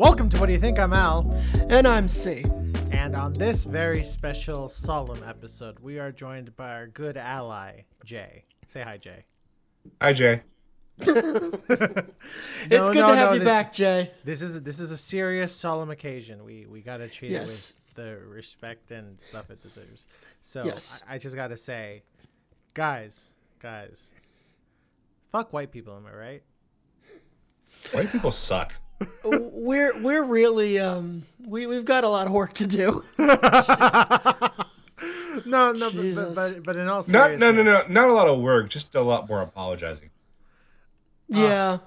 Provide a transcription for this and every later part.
Welcome to What Do You Think? I'm Al. And I'm C. And on this very special, solemn episode, we are joined by our good ally, Jay. Say hi, Jay. Hi, Jay. it's good to have you this, back, Jay. This is this is a serious, solemn occasion. We we gotta treat Yes. it with the respect and stuff it deserves. So Yes. I, I just gotta say, guys, guys, fuck white people. Am I right? White people suck. We're we're really um we we've got a lot of work to do. No, no, but, but, but but in all Not, seriousness, no, no, no, not a lot of work. Just a lot more apologizing. yeah.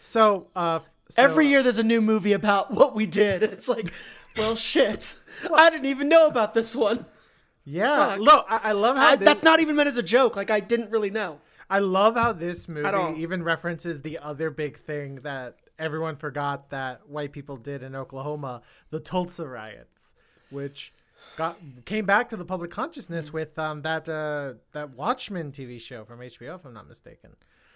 So, uh, so, Every year there's a new movie about what we did. It's like, well, shit. I didn't even know about this one. yeah. fuck. Look, I, I love how I, this- that's not even meant as a joke. Like I didn't really know. I love how this movie even references the other big thing that everyone forgot that white people did in Oklahoma, the Tulsa riots, which got came back to the public consciousness with um, that uh, that Watchmen TV show from HBO, if I'm not mistaken.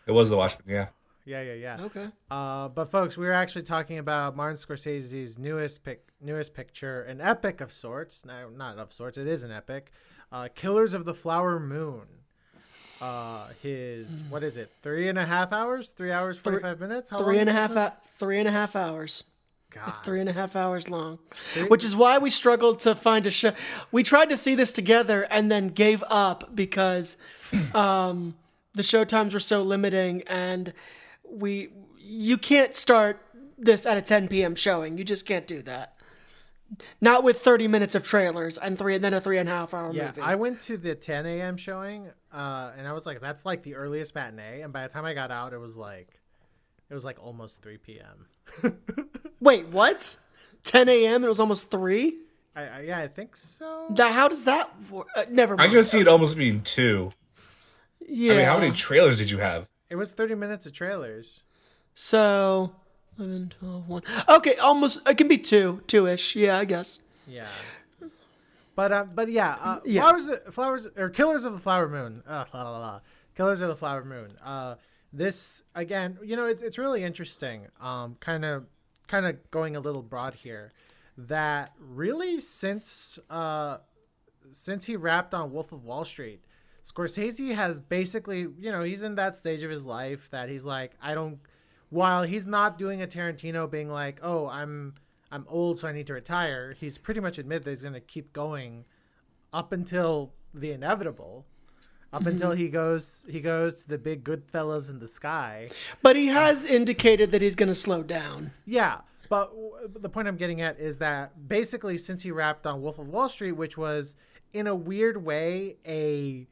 It was the Watchmen, yeah. Yeah, yeah, yeah. Okay. Uh, but folks, we were actually talking about Martin Scorsese's newest pic, newest picture, an epic of sorts. No, not of sorts. It is an epic. Uh, Killers of the Flower Moon. Uh, his what is it? Three and a half hours? Three hours forty five minutes? How Three and a half this three and a half hours. God. It's three and a half hours long, which is why we struggled to find a show. We tried to see this together and then gave up because um, the show times were so limiting, and we you can't start this at a 10 p.m. showing. You just can't do that. Not with 30 minutes of trailers and three and then a three and a half hour Yeah, movie. I went to the 10 a.m. showing, uh, and I was like, "That's like the earliest matinee." And by the time I got out, it was like, it was like almost 3 p.m. Wait, what? 10 a.m. It was almost three. I, I, yeah, I think so. That how does that work? Uh, never I mind. can see it almost being two. yeah. I mean, how many trailers did you have? It was 30 minutes of trailers. So 11, 12, 1. Okay, almost. It can be two, two ish. Yeah, I guess. Yeah. But uh, but yeah, uh, Yeah. flowers, flowers, or Killers of the Flower Moon. Uh, la, la, la. Killers of the Flower Moon. Uh, this again, you know, it's it's really interesting. Um, kind of, kind of going a little broad here. That really since uh, since he wrapped on Wolf of Wall Street, Scorsese has basically, you know, he's in that stage of his life that he's like, I don't. While he's not doing a Tarantino, being like, oh, I'm I'm old, so I need to retire. He's pretty much admitted that he's going to keep going up until the inevitable. Up mm-hmm. until he goes, he goes to the big good Goodfellas in the sky. But he has indicated that he's going to slow down. Yeah, but w- the point I'm getting at is that basically, since he wrapped on Wolf of Wall Street, which was in a weird way a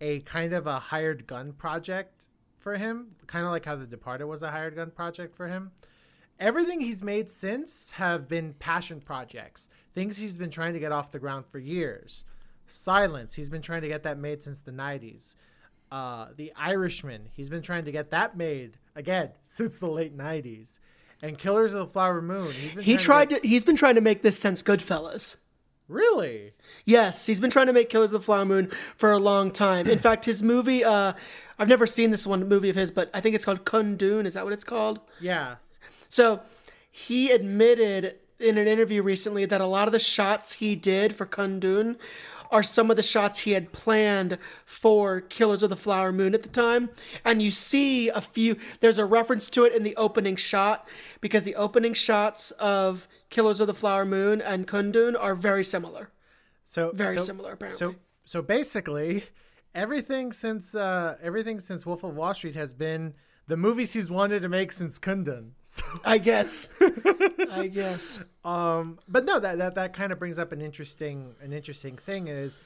a kind of a hired gun project for him, kind of like how The Departed was a hired gun project for him. Everything he's made since have been passion projects, things he's been trying to get off the ground for years. Silence, he's been trying to get that made since the 90s. Uh, the Irishman, he's been trying to get that made again since the late 90s. And Killers of the Flower Moon, he's been He trying tried to. He's been trying to make this since Goodfellas. really Yes, he's been trying to make Killers of the Flower Moon for a long time. In fact, his movie. Uh, I've never seen this one movie of his, but I think it's called Kundun. Is that what it's called? yeah So he admitted in an interview recently that a lot of the shots he did for Kundun are some of the shots he had planned for Killers of the Flower Moon at the time. And you see a few, there's a reference to it in the opening shot because the opening shots of Killers of the Flower Moon and Kundun are very similar. So Very so- similar, apparently. So so basically, everything since uh, everything since Wolf of Wall Street has been the movies he's wanted to make since Kundun. So, I guess. I guess. um, but no, that that, that kind of brings up an interesting an interesting thing is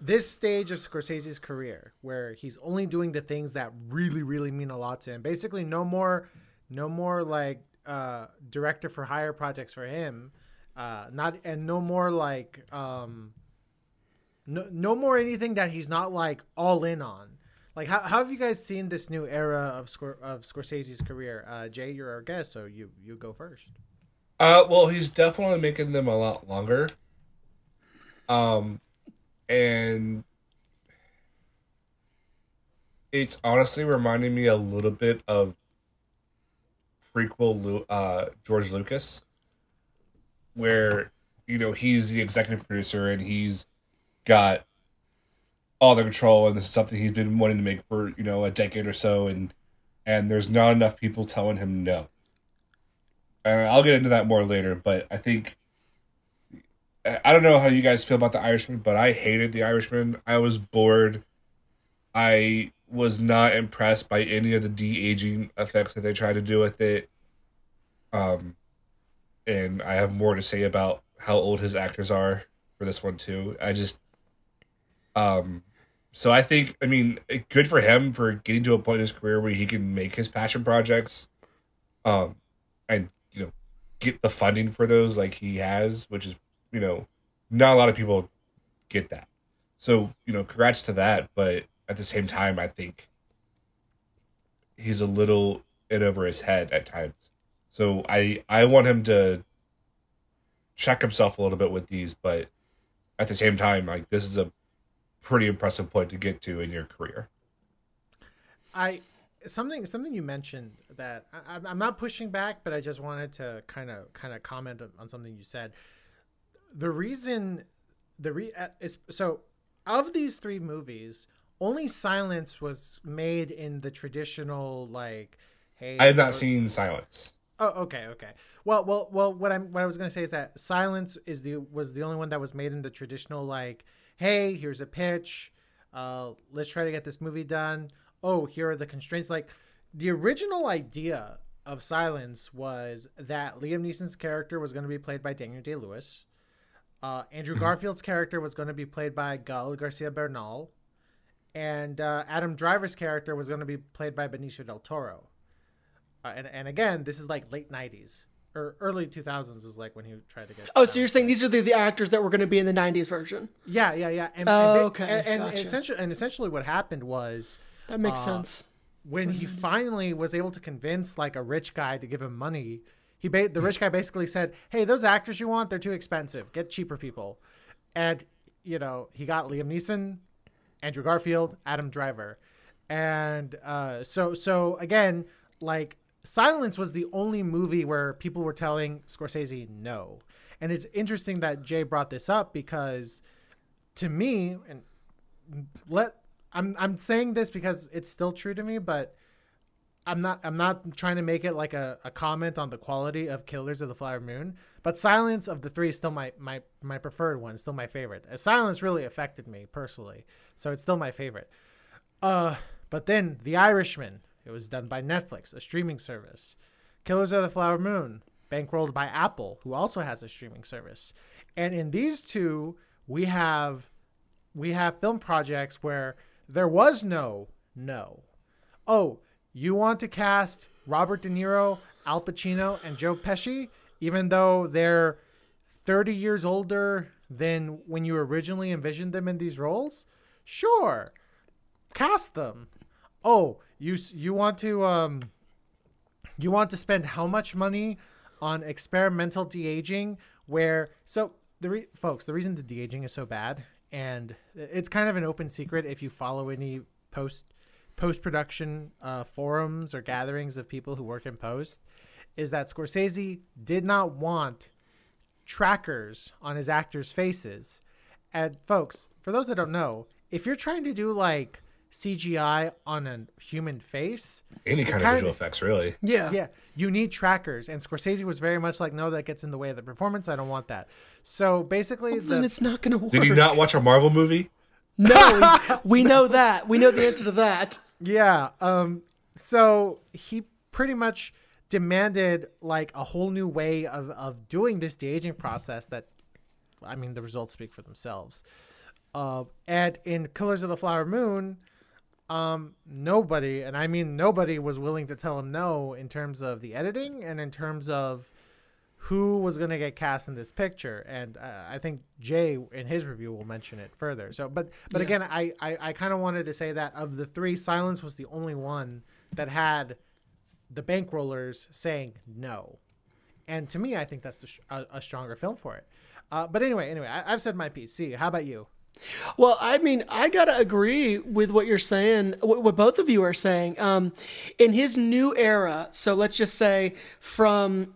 this stage of Scorsese's career where he's only doing the things that really really mean a lot to him. Basically, no more no more like uh, director for hire projects for him. Uh, not and no more like um, no, no more anything that he's not like all in on. Like, how, how have you guys seen this new era of Scor- of Scorsese's career? Uh, Jay, you're our guest, so you you go first. Uh, well, he's definitely making them a lot longer. Um, and it's honestly reminding me a little bit of prequel uh, George Lucas, where you know he's the executive producer and he's got all the control, and this is something he's been wanting to make for you know a decade or so, and and there's not enough people telling him no. Uh, I'll get into that more later, but I think I don't know how you guys feel about the Irishman, but I hated the Irishman. I was bored. I was not impressed by any of the de aging effects that they tried to do with it. Um, and I have more to say about how old his actors are for this one too. I just, um, so I think I mean good for him for getting to a point in his career where he can make his passion projects, um, and you know get the funding for those like he has, which is you know not a lot of people get that. So you know, congrats to that. But at the same time, I think he's a little in over his head at times. So I I want him to check himself a little bit with these, but at the same time, like this is a pretty impressive point to get to in your career. I something something you mentioned that I, I'm not pushing back, but I just wanted to kind of kind of comment on something you said. The reason the re uh, is so of these three movies, only Silence was made in the traditional like. Hey, I have not seen Silence. Oh, okay, okay. Well, well, well. What I'm what I was gonna say is that Silence is the was the only one that was made in the traditional like, hey, here's a pitch, uh, let's try to get this movie done. Oh, here are the constraints. Like, the original idea of Silence was that Liam Neeson's character was going to be played by Daniel Day Lewis. Uh, Andrew Garfield's character was going to be played by Gael Garcia Bernal, and uh, Adam Driver's character was going to be played by Benicio del Toro. Uh, and and again, this is like late '90s or early 2000s is like when he tried to get. Oh, so you're saying these are the, the actors that were going to be in the '90s version? Yeah, yeah, yeah. And, Oh, and, okay, And, and gotcha. essentially, and essentially, what happened was That makes Uh, sense. when he finally was able to convince like a rich guy to give him money. He ba- the rich guy basically said, "Hey, those actors you want, they're too expensive. Get cheaper people." And you know, he got Liam Neeson, Andrew Garfield, Adam Driver, and uh, so so again, like Silence was the only movie where people were telling Scorsese no. And it's interesting that Jay brought this up because to me, and let I'm I'm saying this because it's still true to me, but I'm not I'm not trying to make it like a, a comment on the quality of Killers of the Flower Moon. But Silence of the three is still my my my preferred one, still my favorite. Uh, Silence really affected me personally, so it's still my favorite. Uh, but then The Irishman, it was done by Netflix, a streaming service. Killers of the Flower Moon, bankrolled by Apple, who also has a streaming service. And in these two, we have we have film projects where there was no no. Oh, you want to cast Robert De Niro, Al Pacino, and Joe Pesci, even though they're 30 years older than when you originally envisioned them in these roles? Sure. Cast them. Oh, you you want to um you want to spend how much money on experimental de-aging where so the re- folks the reason the de-aging is so bad and it's kind of an open secret if you follow any post post production uh, forums or gatherings of people who work in post is that Scorsese did not want trackers on his actors' faces. And folks, for those that don't know, if you're trying to do like CGI on a human face, Any kind of kinda- visual effects, really. Yeah. yeah, you need trackers. And Scorsese was very much like, no, that gets in the way of the performance. I don't want that. So basically, Then the, it's not going to work. Did you not watch a Marvel movie? No, we, we know that. We know the answer to that. Yeah. Um. So he pretty much demanded like a whole new way of of doing this de aging process. That, I mean, the results speak for themselves. Uh, and in Killers of the Flower Moon, um, nobody, and I mean nobody, was willing to tell him no in terms of the editing and in terms of who was going to get cast in this picture. And uh, i think jay in his review will mention it further. So but but again i i, I kind of wanted to say that of the three silence was the only one that had the bankrollers saying no. And to me i think that's sh- a, a stronger film for it. Uh, but anyway anyway I, i've said my piece. See how about you Well, I mean, I gotta agree with what you're saying, what, both of you are saying. Um, in his new era, so let's just say from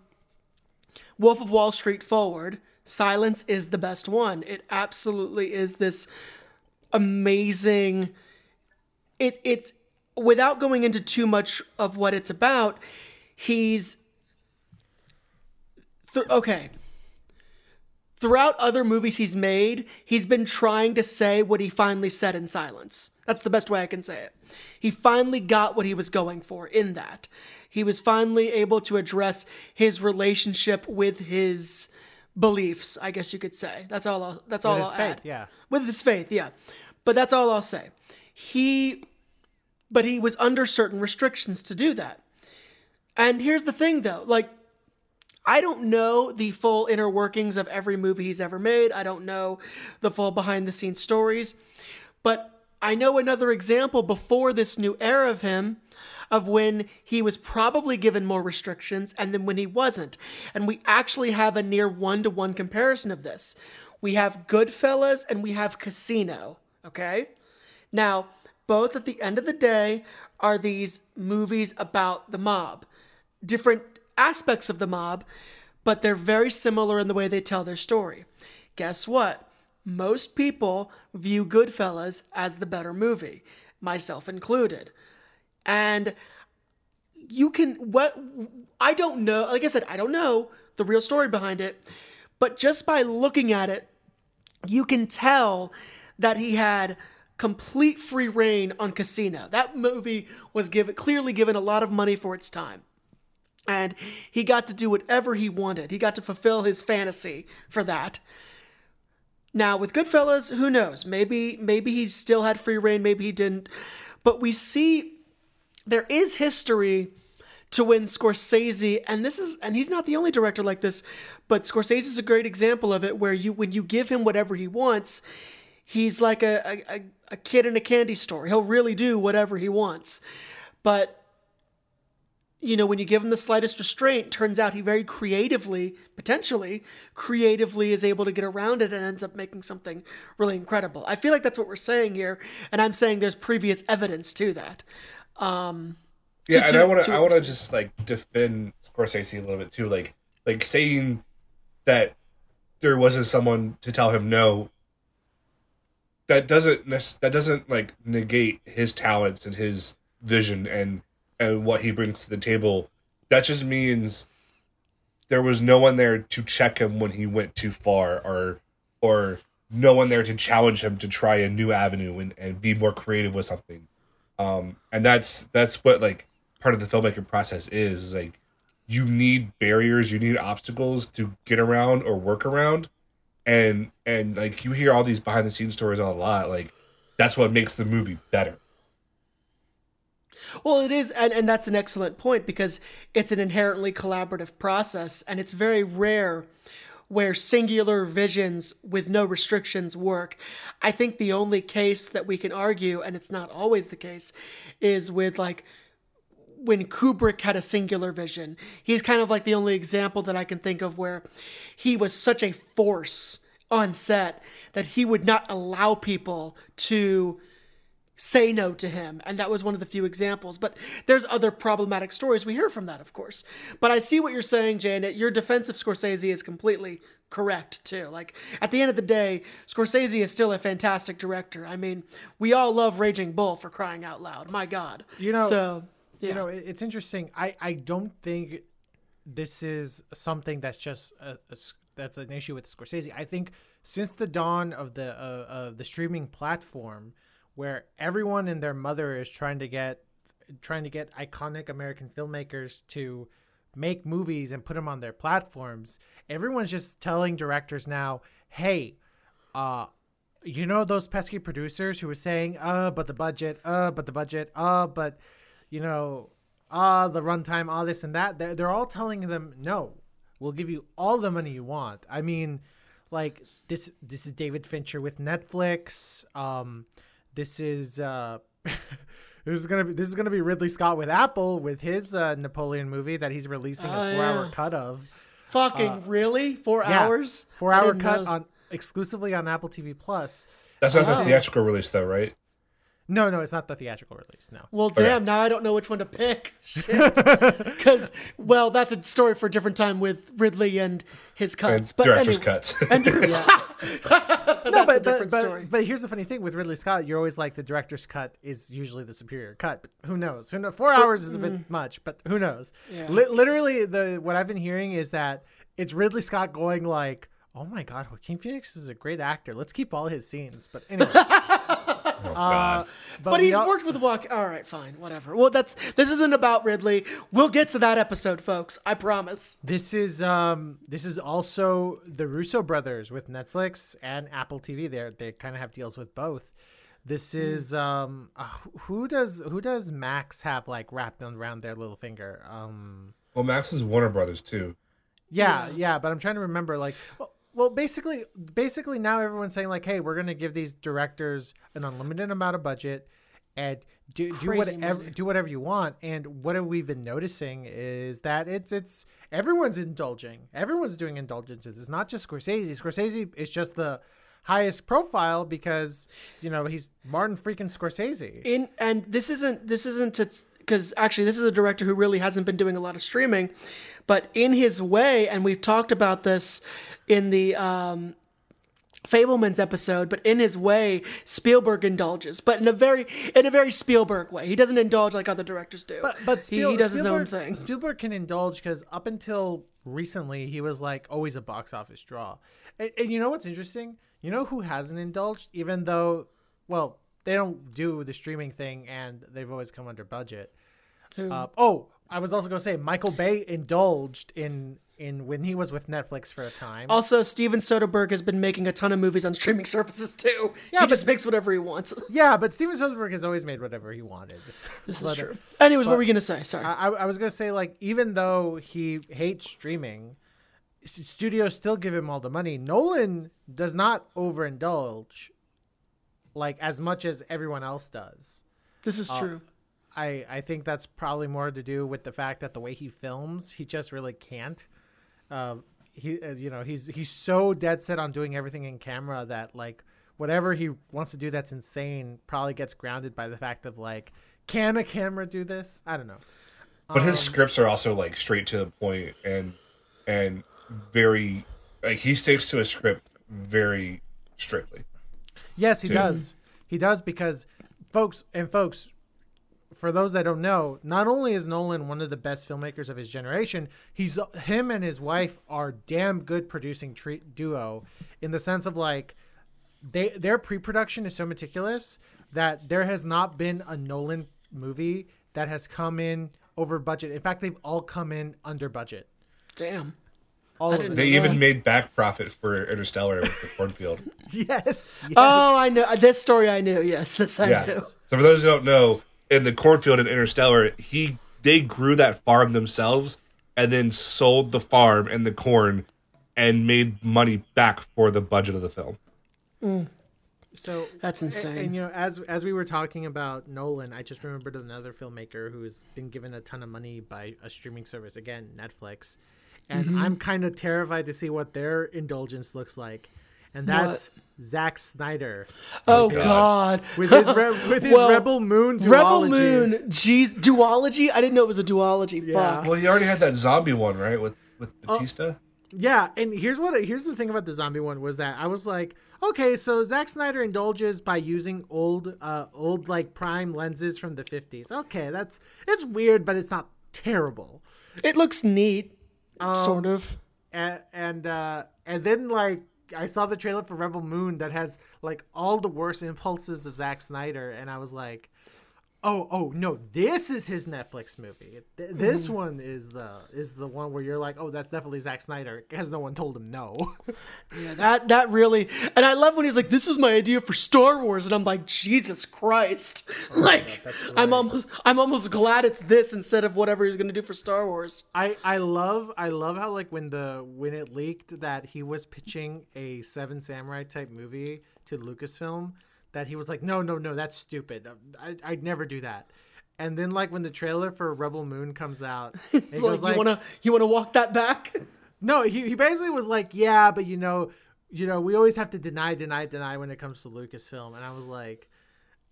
Wolf of Wall Street forward, Silence is the best one. It absolutely is this amazing. It it's without going into too much of what it's about. He's th- okay throughout other movies he's made, he's been trying to say what he finally said in silence. That's the best way I can say it. He finally got what he was going for in that. He was finally able to address his relationship with his beliefs, I guess you could say. That's all I'll, that's all his I'll faith, add. yeah. With his faith, yeah. But that's all I'll say. He but he was under certain restrictions to do that. And here's the thing though, like I don't know the full inner workings of every movie he's ever made. I don't know the full behind the scenes stories. But I know another example before this new era of him of when he was probably given more restrictions and then when he wasn't. And we actually have a near one to one comparison of this. We have Goodfellas and we have Casino, okay? Now, both at the end of the day are these movies about the mob. Different aspects of the mob, but they're very similar in the way they tell their story. Guess what? Most people view Goodfellas as the better movie, myself included. And you can what I don't know, like I said, I don't know the real story behind it, but just by looking at it, you can tell that he had complete free rein on Casino. That movie was given clearly given a lot of money for its time and he got to do whatever he wanted. He got to fulfill his fantasy for that. Now with Goodfellas, who knows? Maybe maybe he still had free rein, maybe he didn't. But we see there is history to when Scorsese, and this is and he's not the only director like this, but Scorsese is a great example of it where you when you give him whatever he wants, he's like a, a, a kid in a candy store. He'll really do whatever he wants. But you know, when you give him the slightest restraint, turns out he very creatively, potentially creatively, is able to get around it and ends up making something really incredible. I feel like that's what we're saying here, and I'm saying there's previous evidence to that. Um, Yeah, to- and to- I want to to I want to just like defend Scorsese a little bit too, like like saying that there wasn't someone to tell him no. That doesn't that doesn't like negate his talents and his vision and and what he brings to the table. That just means there was no one there to check him when he went too far, or or no one there to challenge him to try a new avenue and, and be more creative with something um and that's that's what like part of the filmmaking process is, is like you need barriers you need obstacles to get around or work around and and like you hear all these behind the scenes stories a lot like that's what makes the movie better Well, it is, and, and that's an excellent point because it's an inherently collaborative process, and it's very rare where singular visions with no restrictions work. I think the only case that we can argue, and it's not always the case, is with like when Kubrick had a singular vision. He's kind of like the only example that I can think of where he was such a force on set that he would not allow people to say no to him and that was one of the few examples. But there's other problematic stories. We hear from that of course. But i see what you're saying janet. Your defense of scorsese is completely correct too. Like at the end of the day scorsese is still a fantastic director. I mean we all love raging bull for crying out loud. My god. You know- so yeah. You know, it's interesting. I I don't think this is something that's just a, a that's an issue with Scorsese. I think since the dawn of the uh, of the streaming platform, where everyone and their mother is trying to get trying to get iconic American filmmakers to make movies and put them on their platforms, everyone's just telling directors now, "Hey, uh, you know those pesky producers who were saying, uh, but the budget, uh, but the budget, uh, but you know, uh, the runtime, all this and that. They're, they're all telling them, no, we'll give you all the money you want. I mean, like this, this is David Fincher with Netflix. Um, this is, uh, this is gonna be, this is gonna be Ridley Scott with Apple with his uh, Napoleon movie that he's releasing Oh, a four-hour yeah. cut of. fucking really four uh, Yeah, hours Four hour cut know. on exclusively on Apple TV Plus. That's not Oh. the theatrical release, though, right? No, no, it's not the theatrical release. No. Well, damn, now I don't know which one to pick. Because, well, that's a story for a different time with Ridley and his cuts. And but director's anyway, cuts. And, yeah. no, but, a different but, story. but but here's the funny thing with Ridley Scott, you're always like the director's cut is usually the superior cut. But who knows? Who know? Four hours is a bit mm. much, but who knows? Yeah. Li- literally, the what I've been hearing is that it's Ridley Scott going like, "Oh my God, Joaquin Phoenix is a great actor. Let's keep all his scenes." But anyway, oh, God. but, But he's all- worked with Walk. All right, fine, whatever. Well, that's this isn't about Ridley. We'll get to that episode, folks. I promise. This is um this is also the Russo brothers with Netflix and Apple TV. They they kind of have deals with both. This is um uh, who does who does Max have like wrapped around their little finger? Um well, Max is Warner Brothers, too. yeah, yeah, but I'm trying to remember like well, basically basically now everyone's saying like hey, we're going to give these directors an unlimited amount of budget and do, do whatever money. do whatever you want. And what have we been noticing is that it's it's everyone's indulging. Everyone's doing indulgences. It's not just scorsese. Scorsese is just the highest profile because you know he's martin freaking scorsese. In and this isn't this isn't because actually this is a director who really hasn't been doing a lot of streaming, but in his way, and we've talked about this in the um, Fabelman's episode, but in his way, Spielberg indulges, but in a very in a very Spielberg way. He doesn't indulge like other directors do. But but Spiel- he does his own thing. Spielberg can indulge because up until recently he was like always a box office draw. And, and you know what's interesting? You know who hasn't indulged, even though, well, they don't do the streaming thing and they've always come under budget. Uh, oh, I was also gonna say Michael Bay indulged in in when he was with Netflix for a time. Also, Steven Soderbergh has been making a ton of movies on streaming services too. Yeah, he but- just makes whatever he wants. yeah, but Steven Soderbergh has always made whatever he wanted. This is true. Anyways, what were we gonna say? Sorry. I, I was gonna say like even though he hates streaming, studios still give him all the money. Nolan does not overindulge like as much as everyone else does. this is uh, true. I I think that's probably more to do with the fact that the way he films, he just really can't. Uh, he as you know he's he's so dead set on doing everything in camera that like whatever he wants to do that's insane probably gets grounded by the fact of like can a camera do this? I don't know. But his Um, scripts are also like straight to the point and and very like he sticks to a script very strictly. Yes, he too. does. He does because folks and folks for those that don't know, not only is Nolan one of the best filmmakers of his generation, he's him and his wife are damn good producing tre- duo in the sense of like they their pre-production is so meticulous that there has not been a Nolan movie that has come in over budget. In fact, they've all come in under budget. Damn. All of. They Yeah. even made back profit for Interstellar with the cornfield. Yes. yes. Oh, I know this story. I knew. Yes, this I yeah. knew. So for those who don't know, in the cornfield in Interstellar, he they grew that farm themselves and then sold the farm and the corn and made money back for the budget of the film. So That's And, insane. and, you know, as as we were talking about Nolan, I just remembered another filmmaker who's been given a ton of money by a streaming service again, Netflix, and Mm-hmm. I'm kind of terrified to see what their indulgence looks like, and that's Zack Snyder oh God. God. with his re- with his Well, Rebel Moon duology. Rebel Moon. Jeez, duology. I didn't know it was a duology. Yeah. Fuck. Well, he already had that zombie one, right? With with Batista. Yeah, and here's what here's the thing about the zombie one was that I was like, okay, so Zack Snyder indulges by using old uh old like prime lenses from the 50s. Okay, that's it's weird, but it's not terrible. It looks neat. Um, sort of. and and uh and then like I saw the trailer for Rebel Moon that has like all the worst impulses of Zack Snyder, and I was like, oh oh no, this is his Netflix movie. Th- this mm-hmm. one is the is the one where you're like, oh, that's definitely Zack Snyder, because no one told him no. Yeah, that that really. And I love when he's like, "This was my idea for Star Wars," and I'm like, "Jesus Christ!" Oh, like, I'm almost I'm almost glad it's this instead of whatever he's gonna do for Star Wars. I I love I love how like when the when it leaked that he was pitching a Seven Samurai type movie to Lucasfilm, that he was like, no no no, that's stupid. I I'd never do that. And then like when the trailer for Rebel Moon comes out, he It's goes like, like, you wanna you wanna walk that back? no, he he basically was like, yeah, but you know. you know, we always have to deny, deny, deny when it comes to Lucasfilm. And I was like,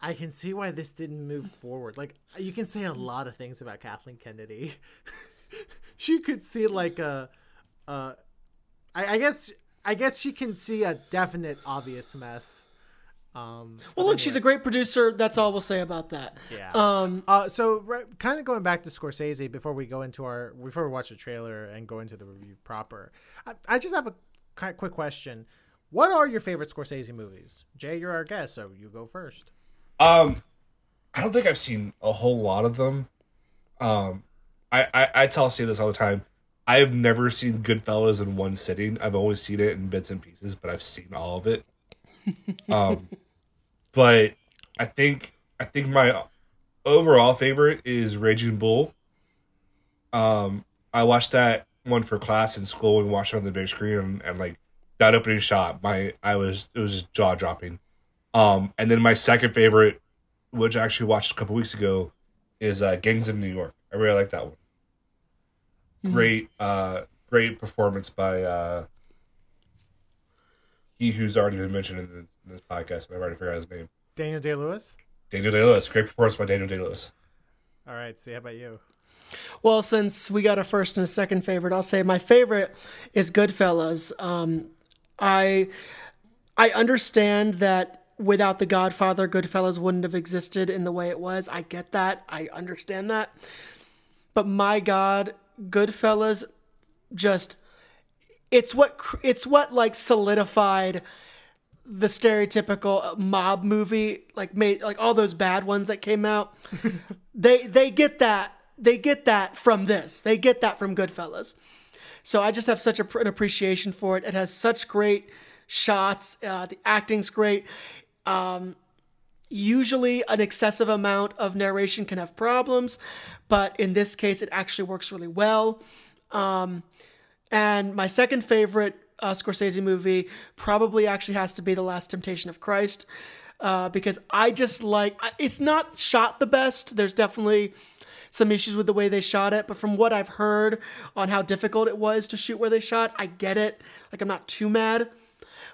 I can see why this didn't move forward. Like, you can say a lot of things about Kathleen Kennedy. she could see like a, uh, I, I guess, I guess she can see a definite obvious mess. Um, Well, look, she's a great producer. That's all we'll say about that. yeah. Um, Uh, so right, kind of going back to Scorsese before we go into our before we watch the trailer and go into the review proper, I, I just have a ki- quick question. What are your favorite Scorsese movies? Jay, you're our guest, so you go first. Um, I don't think I've seen a whole lot of them. Um, I I, I tell Steve this all the time. I've never seen Goodfellas in one sitting. I've always seen it in bits and pieces, but I've seen all of it. Um, but I think I think my overall favorite is Raging Bull. Um, I watched that one for class in school and watched it on the big screen and, and like that opening shot, my I was it was jaw dropping. Um, and then my second favorite, which I actually watched a couple weeks ago, is uh, Gangs of New York. I really like that one. Great, uh, great performance by uh, he who's already been mentioned in, the, in this podcast. I've already forgot his name. Daniel Day Lewis. Daniel Day Lewis. Great performance by Daniel Day Lewis. All right, see how about you? Well, since we got a first and a second favorite, I'll say my favorite is Goodfellas. Um, I I understand that without The Godfather, Goodfellas wouldn't have existed in the way it was. I get that. I understand that. But my God, Goodfellas just it's what it's what like solidified the stereotypical mob movie like made like all those bad ones that came out. They they get that they get that from this. They get that from goodfellas. So i just have such a, an appreciation for it. It has such great shots. Uh, the acting's great. Um, usually an excessive amount of narration can have problems but in this case it actually works really well. Um, and my second favorite uh, Scorsese movie probably actually has to be The Last Temptation of Christ. Uh, because I just like it's not shot the best. There's definitely some issues with the way they shot it, but from what I've heard on how difficult it was to shoot where they shot, I get it. Like I'm not too mad,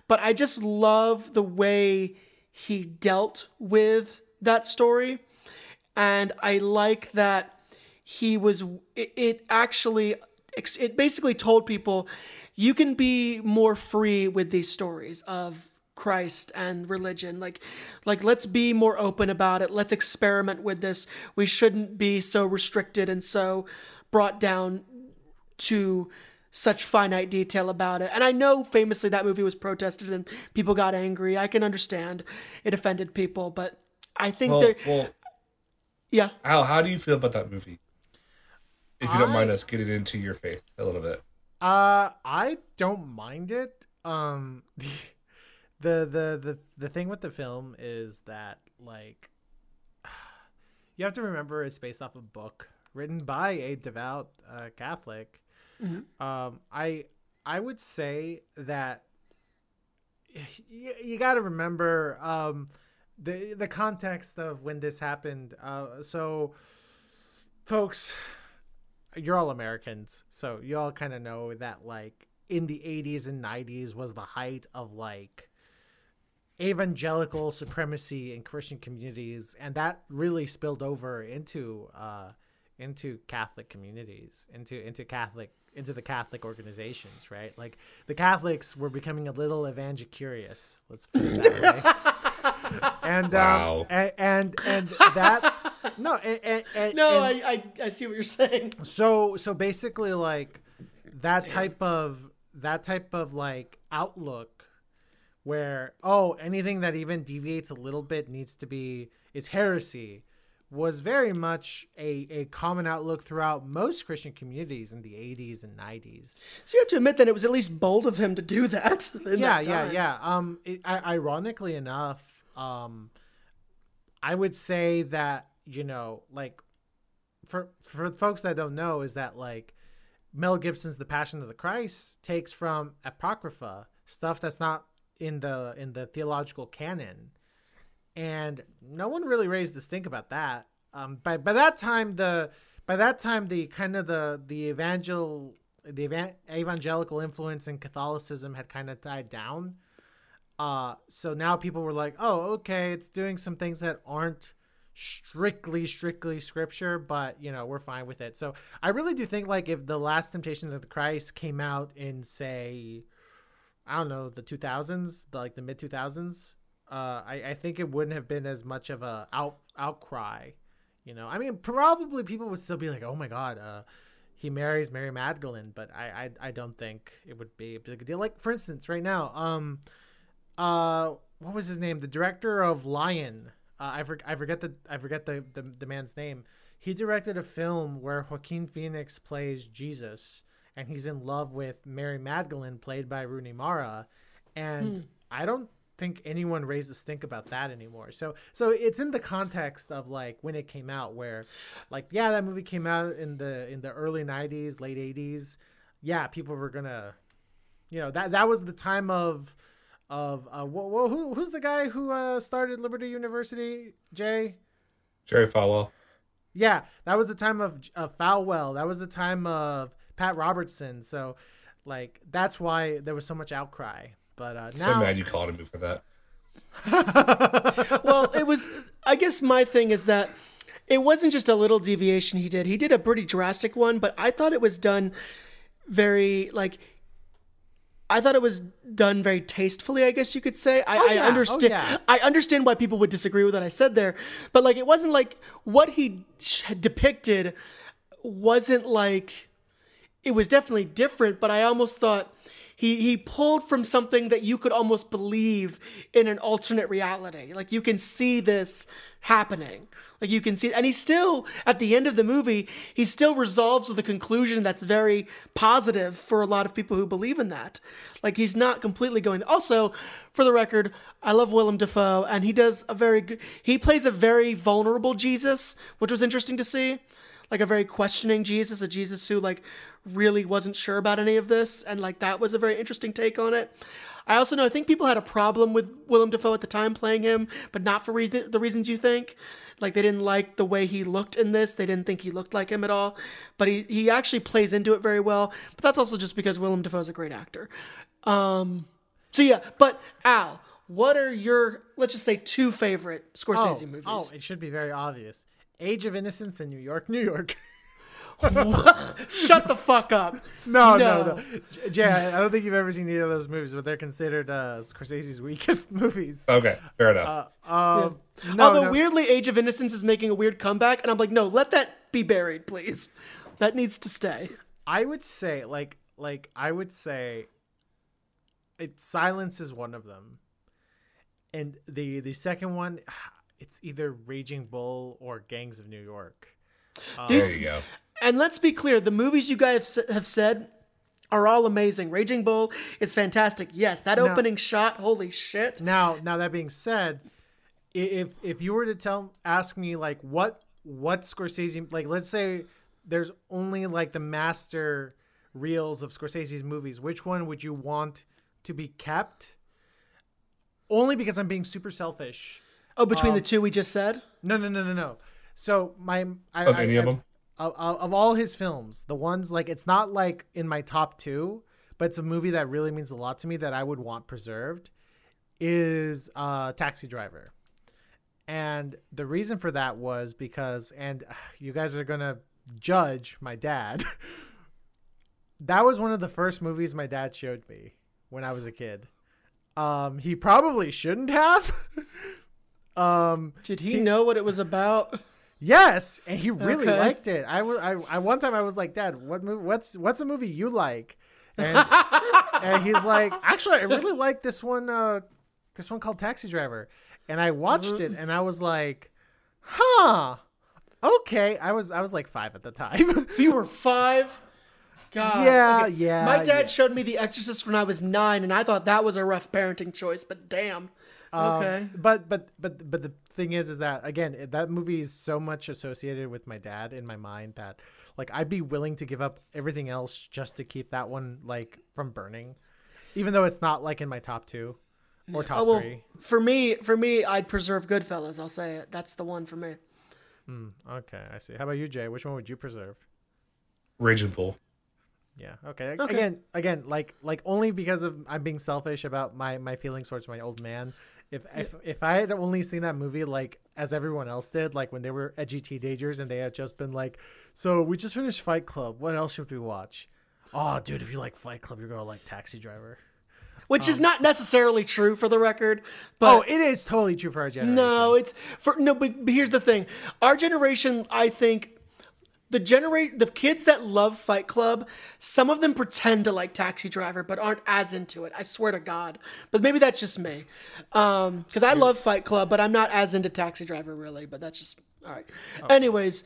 but I just love the way he dealt with that story, and I like that he was. It, it actually it basically told people you can be more free with these stories of Christ and religion. Like like let's be more open about it. Let's experiment with this. We shouldn't be so restricted and so brought down to such finite detail about it. And I know famously that movie was protested and people got angry. I can understand it offended people, but I think Well, that well, yeah. Al, how do you feel about that movie? If you don't I- mind us getting into your faith a little bit. Uh, I don't mind it. Um, the the the the thing with the film is that like you have to remember it's based off a book written by a devout uh, Catholic. Um, I I would say that you, you got to remember um the the context of when this happened. Uh, so folks you're all Americans, so you all kind of know that like in the 80s and 90s was the height of like evangelical supremacy in Christian communities, and that really spilled over into uh, into Catholic communities, into into Catholic into the Catholic organizations, right? Like the Catholics were becoming a little evangel curious. Let's put it that way. and Wow. um, and, and and that no and, and, No, I, I I see what you're saying. so so basically like that type of that type of like outlook where oh anything that even deviates a little bit needs to be is heresy was very much a, a common outlook throughout most Christian communities in the 80s and 90s. So you have to admit that it was at least bold of him to do that. yeah, that yeah, yeah. Um, it, I, ironically enough, um, I would say that you know, like, for for folks that don't know, is that like Mel Gibson's The Passion of the Christ takes from apocrypha stuff that's not in the in the theological canon, and no one really raised a stink about that. Um, by by that time the by that time the kind of the the evangel the evan- evangelical influence in Catholicism had kind of died down. Uh, so now people were like, oh, okay, it's doing some things that aren't strictly, strictly scripture, but you know, we're fine with it. So I really do think like if the last temptation of the Christ came out in say, I don't know, the 2000s, the, like the mid 2000s, uh, I, I think it wouldn't have been as much of a out outcry. You know, I mean, probably people would still be like, oh my God, uh, he marries Mary Magdalene, but I, I, I don't think it would be a big deal. Like, for instance, right now, um, uh, what was his name? The director of Lion. Uh, I, for, I forget the I forget the, the the man's name. He directed a film where Joaquin Phoenix plays Jesus, and he's in love with Mary Magdalene, played by Rooney Mara, and I don't think anyone raised a stink about that anymore. So so it's in the context of like when it came out, where like yeah, that movie came out in the in the early '90s, late '80s. Yeah, people were gonna, you know, that that was the time of of uh, wh- wh- who who's the guy who uh, started Liberty University? Jay. Jerry Falwell. Yeah, that was the time of uh, Falwell. That was the time of Pat Robertson. So, like, that's why there was so much outcry. But uh, So mad you called me for that. well, it was. I guess my thing is that it wasn't just a little deviation he did. He did a pretty drastic one, but I thought it was done very like. I thought it was done very tastefully. I guess you could say. I, Oh, I yeah. Oh, understand. yeah. I understand why people would disagree with what I said there, but like it wasn't like what he depicted wasn't like it was definitely different, but I almost thought he he pulled from something that you could almost believe in an alternate reality. Like you can see this happening. Like you can see and he still at the end of the movie, he still resolves with a conclusion that's very positive for a lot of people who believe in that. Like he's not completely going also for the record, I love Willem Dafoe and he does a very good he plays a very vulnerable Jesus, which was interesting to see like a very questioning Jesus, a Jesus who like really wasn't sure about any of this, and like that was a very interesting take on it. I also know I think people had a problem with Willem Dafoe at the time playing him, but not for re- the reasons you think. Like they didn't like the way he looked in this. They didn't think he looked like him at all. But he he actually plays into it very well. But that's also just because Willem Dafoe is a great actor. Um, so yeah. But Al, what are your let's just say two favorite oh, Scorsese movies? oh, it should be very obvious. Age of Innocence in New York, New York. Shut the fuck up. No, No. no, no. Jay, I I don't think you've ever seen either of those movies, but they're considered uh, Scorsese's weakest movies. Okay, fair enough. Um, no, Although no. weirdly, Age of Innocence is making a weird comeback, and I'm like, no, let that be buried, please. That needs to stay. I would say like like I would say it silence is one of them. And the the second one it's either Raging Bull or Gangs of New York. These- there you go. And let's be clear: the movies you guys have said are all amazing. Raging Bull is fantastic. Yes, that opening shot, holy shit. Now, now that being said, if if you were to tell ask me like what what Scorsese like let's say there's only like the master reels of Scorsese's movies, which one would you want to be kept? Only because I'm being super selfish. Oh, between the um, two we just said. No, no, no, no, no. So my I, Of I- any of I've- them? Of, of all his films, the ones like it's not like in my top two, but it's a movie that really means a lot to me that I would want preserved. Is uh, Taxi Driver, and the reason for that was because, and uh, you guys are gonna judge my dad. that was one of the first movies my dad showed me when I was a kid. Um, he probably shouldn't have. um, Did he know what it was about? Yes, and he really Okay. liked it. I was I, I one time I was like, "Dad, what movie? What's what's a movie you like?" And and he's like, "Actually, I really like this one. Uh, this one called Taxi Driver." And I watched it, and I was like, "Huh, okay." I was I was like five at the time. If you were five, God. Yeah, okay. yeah, My dad yeah. showed me The Exorcist when I was nine, and I thought that was a rough parenting choice. But damn. Okay. Um, but but but but the thing is, is that again, that movie is so much associated with my dad in my mind that like I'd be willing to give up everything else just to keep that one like from burning, even though it's not like in my top two or top Oh well, three. for me, for me, I'd preserve Goodfellas. I'll say it. That's the one for me. Hmm, okay, I see. How about you, Jay? Which one would you preserve? Raging Bull. Yeah. Okay. Okay. Again, again, like like only because of I'm being selfish about my my feelings towards my old man. If if if I had only seen that movie like as everyone else did, like when they were edgy teenagers and they had just been like, so we just finished Fight Club. What else should we watch? Oh, dude, if you like Fight Club, you're gonna like Taxi Driver. Which is um, not necessarily true for the record, but Oh, it is totally true for our generation. No, it's for no. But here's the thing: our generation, I think, the generate the kids that love Fight Club, some of them pretend to like Taxi Driver, but aren't as into it. I swear to God. But maybe that's just me, um, because I love Fight Club, but I'm not as into Taxi Driver really. But that's just all right. Oh. Anyways,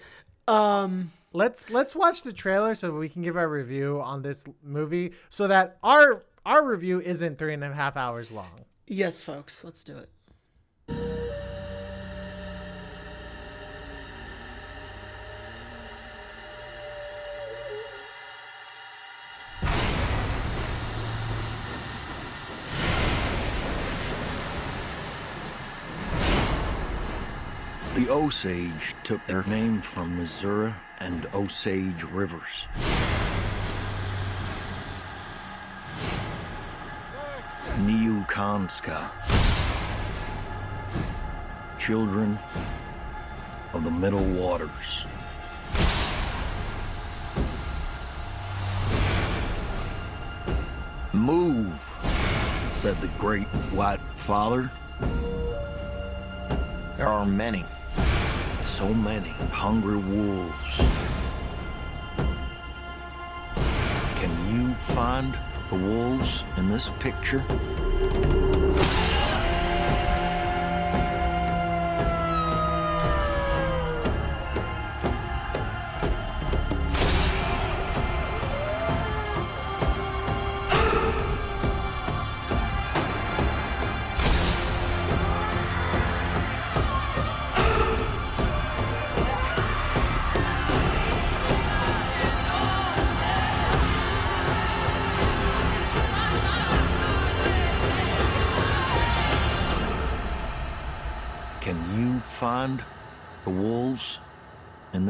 um, let's let's watch the trailer so we can give our review on this movie, so that our our review isn't three and a half hours long. yes, folks, let's do it. Osage took their name from Missouri and Osage rivers. Niukanska. Children of the Middle Waters. Move, said the great white father. There are many, so many hungry wolves. Can you find the wolves in this picture?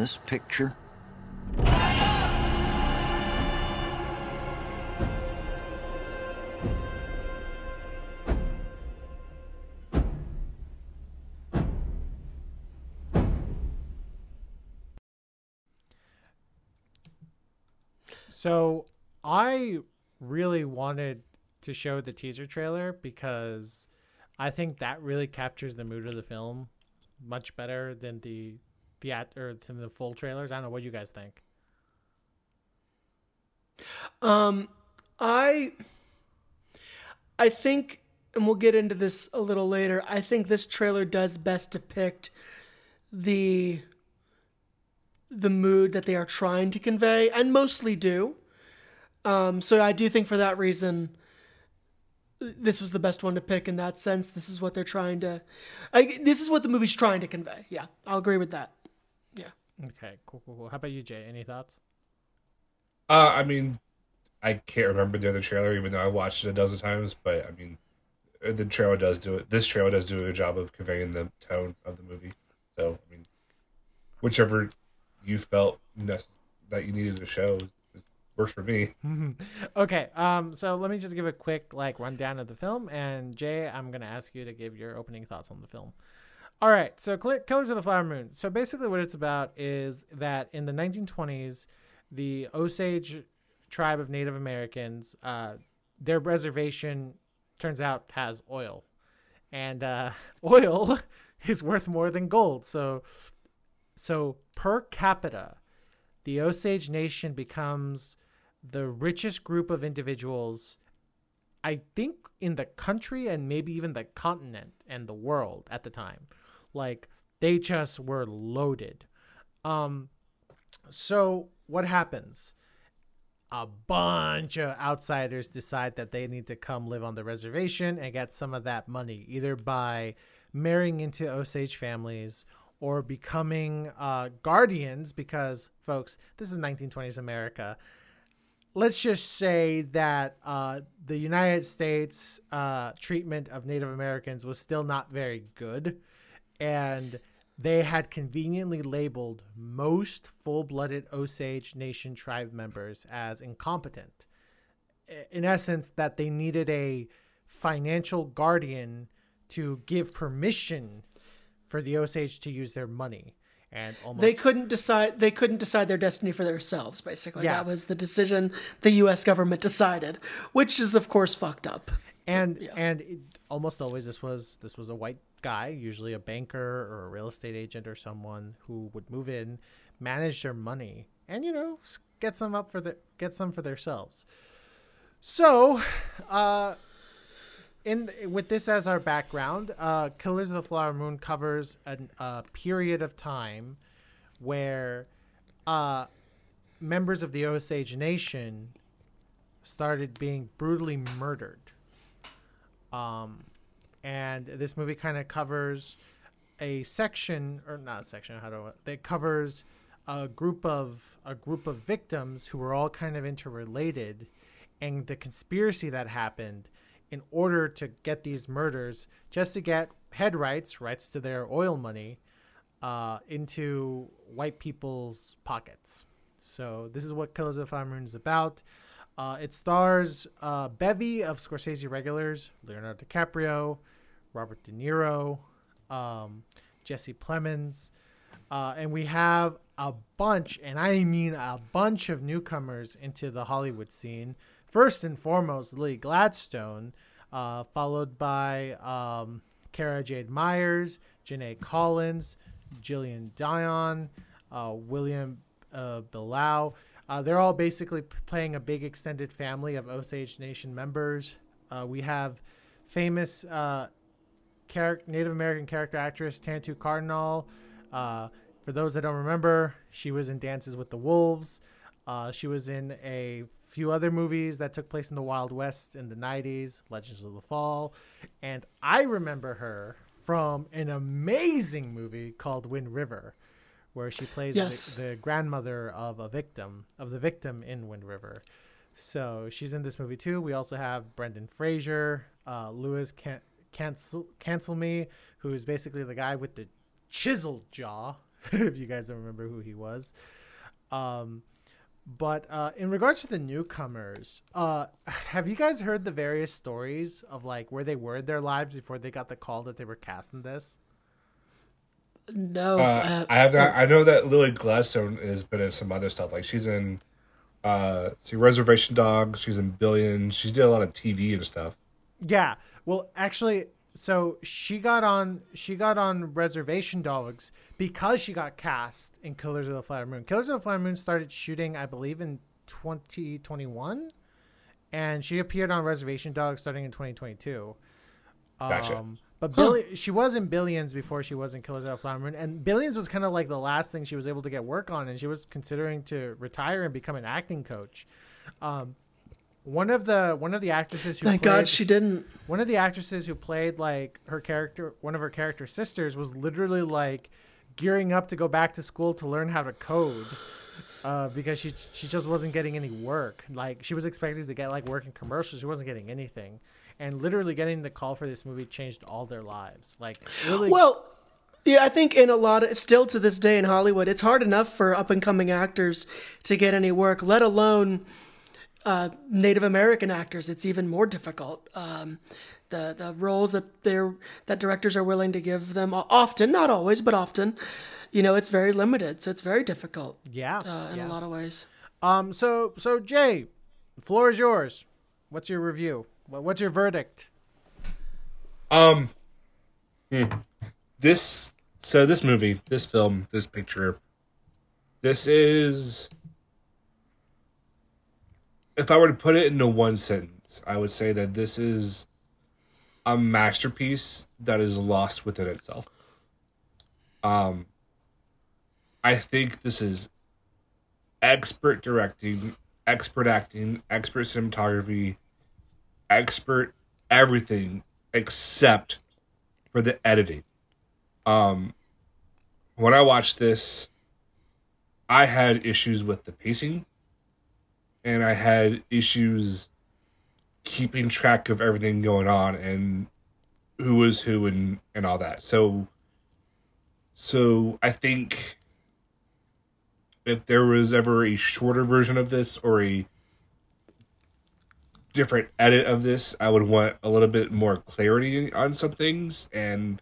This picture? So I really wanted to show the teaser trailer because I think that really captures the mood of the film much better than the the at or than the full trailers. I don't know what you guys think. Um, I, I think, and we'll get into this a little later. I think this trailer does best depict the the mood that they are trying to convey, and mostly do. Um, so I do think for that reason, this was the best one to pick in that sense. This is what they're trying to, I, this is what the movie's trying to convey. Yeah, I'll agree with that. Okay, cool, cool, cool. How about you, Jay? Any thoughts? Uh, I mean, I can't remember the other trailer, even though I watched it a dozen times. But I mean, uh, the trailer does do it. This trailer does do a good job of conveying the tone of the movie. So I mean, whichever you felt nec- that you needed to show works for me. Okay, um, so let me just give a quick like rundown of the film, and Jay, I'm gonna ask you to give your opening thoughts on the film. All right, so Killers of the Flower Moon. So basically, what it's about is that in the 1920s, the Osage tribe of Native Americans, uh, their reservation turns out has oil, and uh, oil is worth more than gold. So, so per capita, the Osage Nation becomes the richest group of individuals, I think, in the country and maybe even the continent and the world at the time. Like they just were loaded. Um, so what happens? A bunch of outsiders decide that they need to come live on the reservation and get some of that money, either by marrying into Osage families or becoming uh, guardians, because, folks, this is 1920s America let's just say that uh, the United States uh, treatment of Native Americans was still not very good, and they had conveniently labeled most full-blooded Osage Nation tribe members as incompetent. In essence, that they needed a financial guardian to give permission for the Osage to use their money. And almost They couldn't decide. They couldn't decide their destiny for themselves. Basically, Yeah. that was the decision the U.S. government decided, which is of course fucked up. and and it, almost always this was this was a white guy usually a banker or a real estate agent or someone who would move in manage their money and you know get some up for the get some for themselves. So uh in with this as our background uh killers of the flower moon covers a uh, period of time where uh members of the osage nation started being brutally murdered. Um, and this movie kind of covers a section or not a section how do I, covers a group of a group of victims who were all kind of interrelated and the conspiracy that happened in order to get these murders just to get head rights rights to their oil money uh, into white people's pockets. So this is what killers of the flower moon is about. Uh, it stars a bevy of Scorsese regulars: Leonardo DiCaprio, Robert De Niro, um, Jesse Plemons, uh, and we have a bunch, and I mean a bunch of newcomers into the Hollywood scene. First and foremost, Lily Gladstone, uh, followed by um, Cara Jade Myers, Janae Collins, Jillian Dion, uh, William uh, Belleau. Uh, they're all basically playing a big extended family of Osage Nation members. Uh, we have famous uh, char- Native American character actress Tantoo Cardinal. Uh, for those that don't remember, she was in Dances with the Wolves. Uh, she was in a few other movies that took place in the Wild West in the 90s, Legends of the Fall. And I remember her from an amazing movie called Wind River, where she plays Yes. the, the grandmother of a victim, of the victim in Wind River. So she's in this movie too. We also have Brendan Fraser, uh, Louis Can- Cancel Cancelmi, who is basically the guy with the chiseled jaw. if you guys don't remember who he was. Um, but uh, in regards to the newcomers, uh, have you guys heard the various stories of like where they were in their lives before they got the call that they were cast in this? No, Uh, uh, I have that. I know that Lily Gladstone has been in some other stuff. Like she's in, uh, see Reservation Dogs. She's in Billions. She's did a lot of TV and stuff. Yeah. Well, actually, so she got on she got on Reservation Dogs because she got cast in Killers of the Flower Moon. Killers of the Flower Moon started shooting, I believe, in 2021, and she appeared on Reservation Dogs starting in 2022. Gotcha. Um, but Billy, she was in Billions before she was in Killers of the Flower Moon, and Billions was kind of like the last thing she was able to get work on, and she was considering to retire and become an acting coach. Um, one of the one of the actresses who thank played, God she didn't. one of the actresses who played like her character one of her character sisters was literally like gearing up to go back to school to learn how to code uh, because she she just wasn't getting any work. Like she was expected to get like work in commercials. She wasn't getting anything. And literally getting the call for this movie changed all their lives. Like really Well, yeah, I think in a lot of still to this day in Hollywood, it's hard enough for up and coming actors to get any work, let alone uh, Native American actors. It's even more difficult. Um, the the roles that they're that directors are willing to give them often, not always, but often, you know, it's very limited. So it's very difficult yeah, uh, in yeah. a lot of ways. um so so jay the floor is yours what's your review what's your verdict Um, hmm. this so this movie, this film, this picture, this is. If I were to put it into one sentence, I would say that this is a masterpiece that is lost within itself. Um, I think this is expert directing, expert acting, expert cinematography, expert everything except for the editing. Um, when I watched this, I had issues with the pacing, and I had issues keeping track of everything going on and who was who and and all that. So so I think if there was ever a shorter version of this or a different edit of this, I would want a little bit more clarity on some things and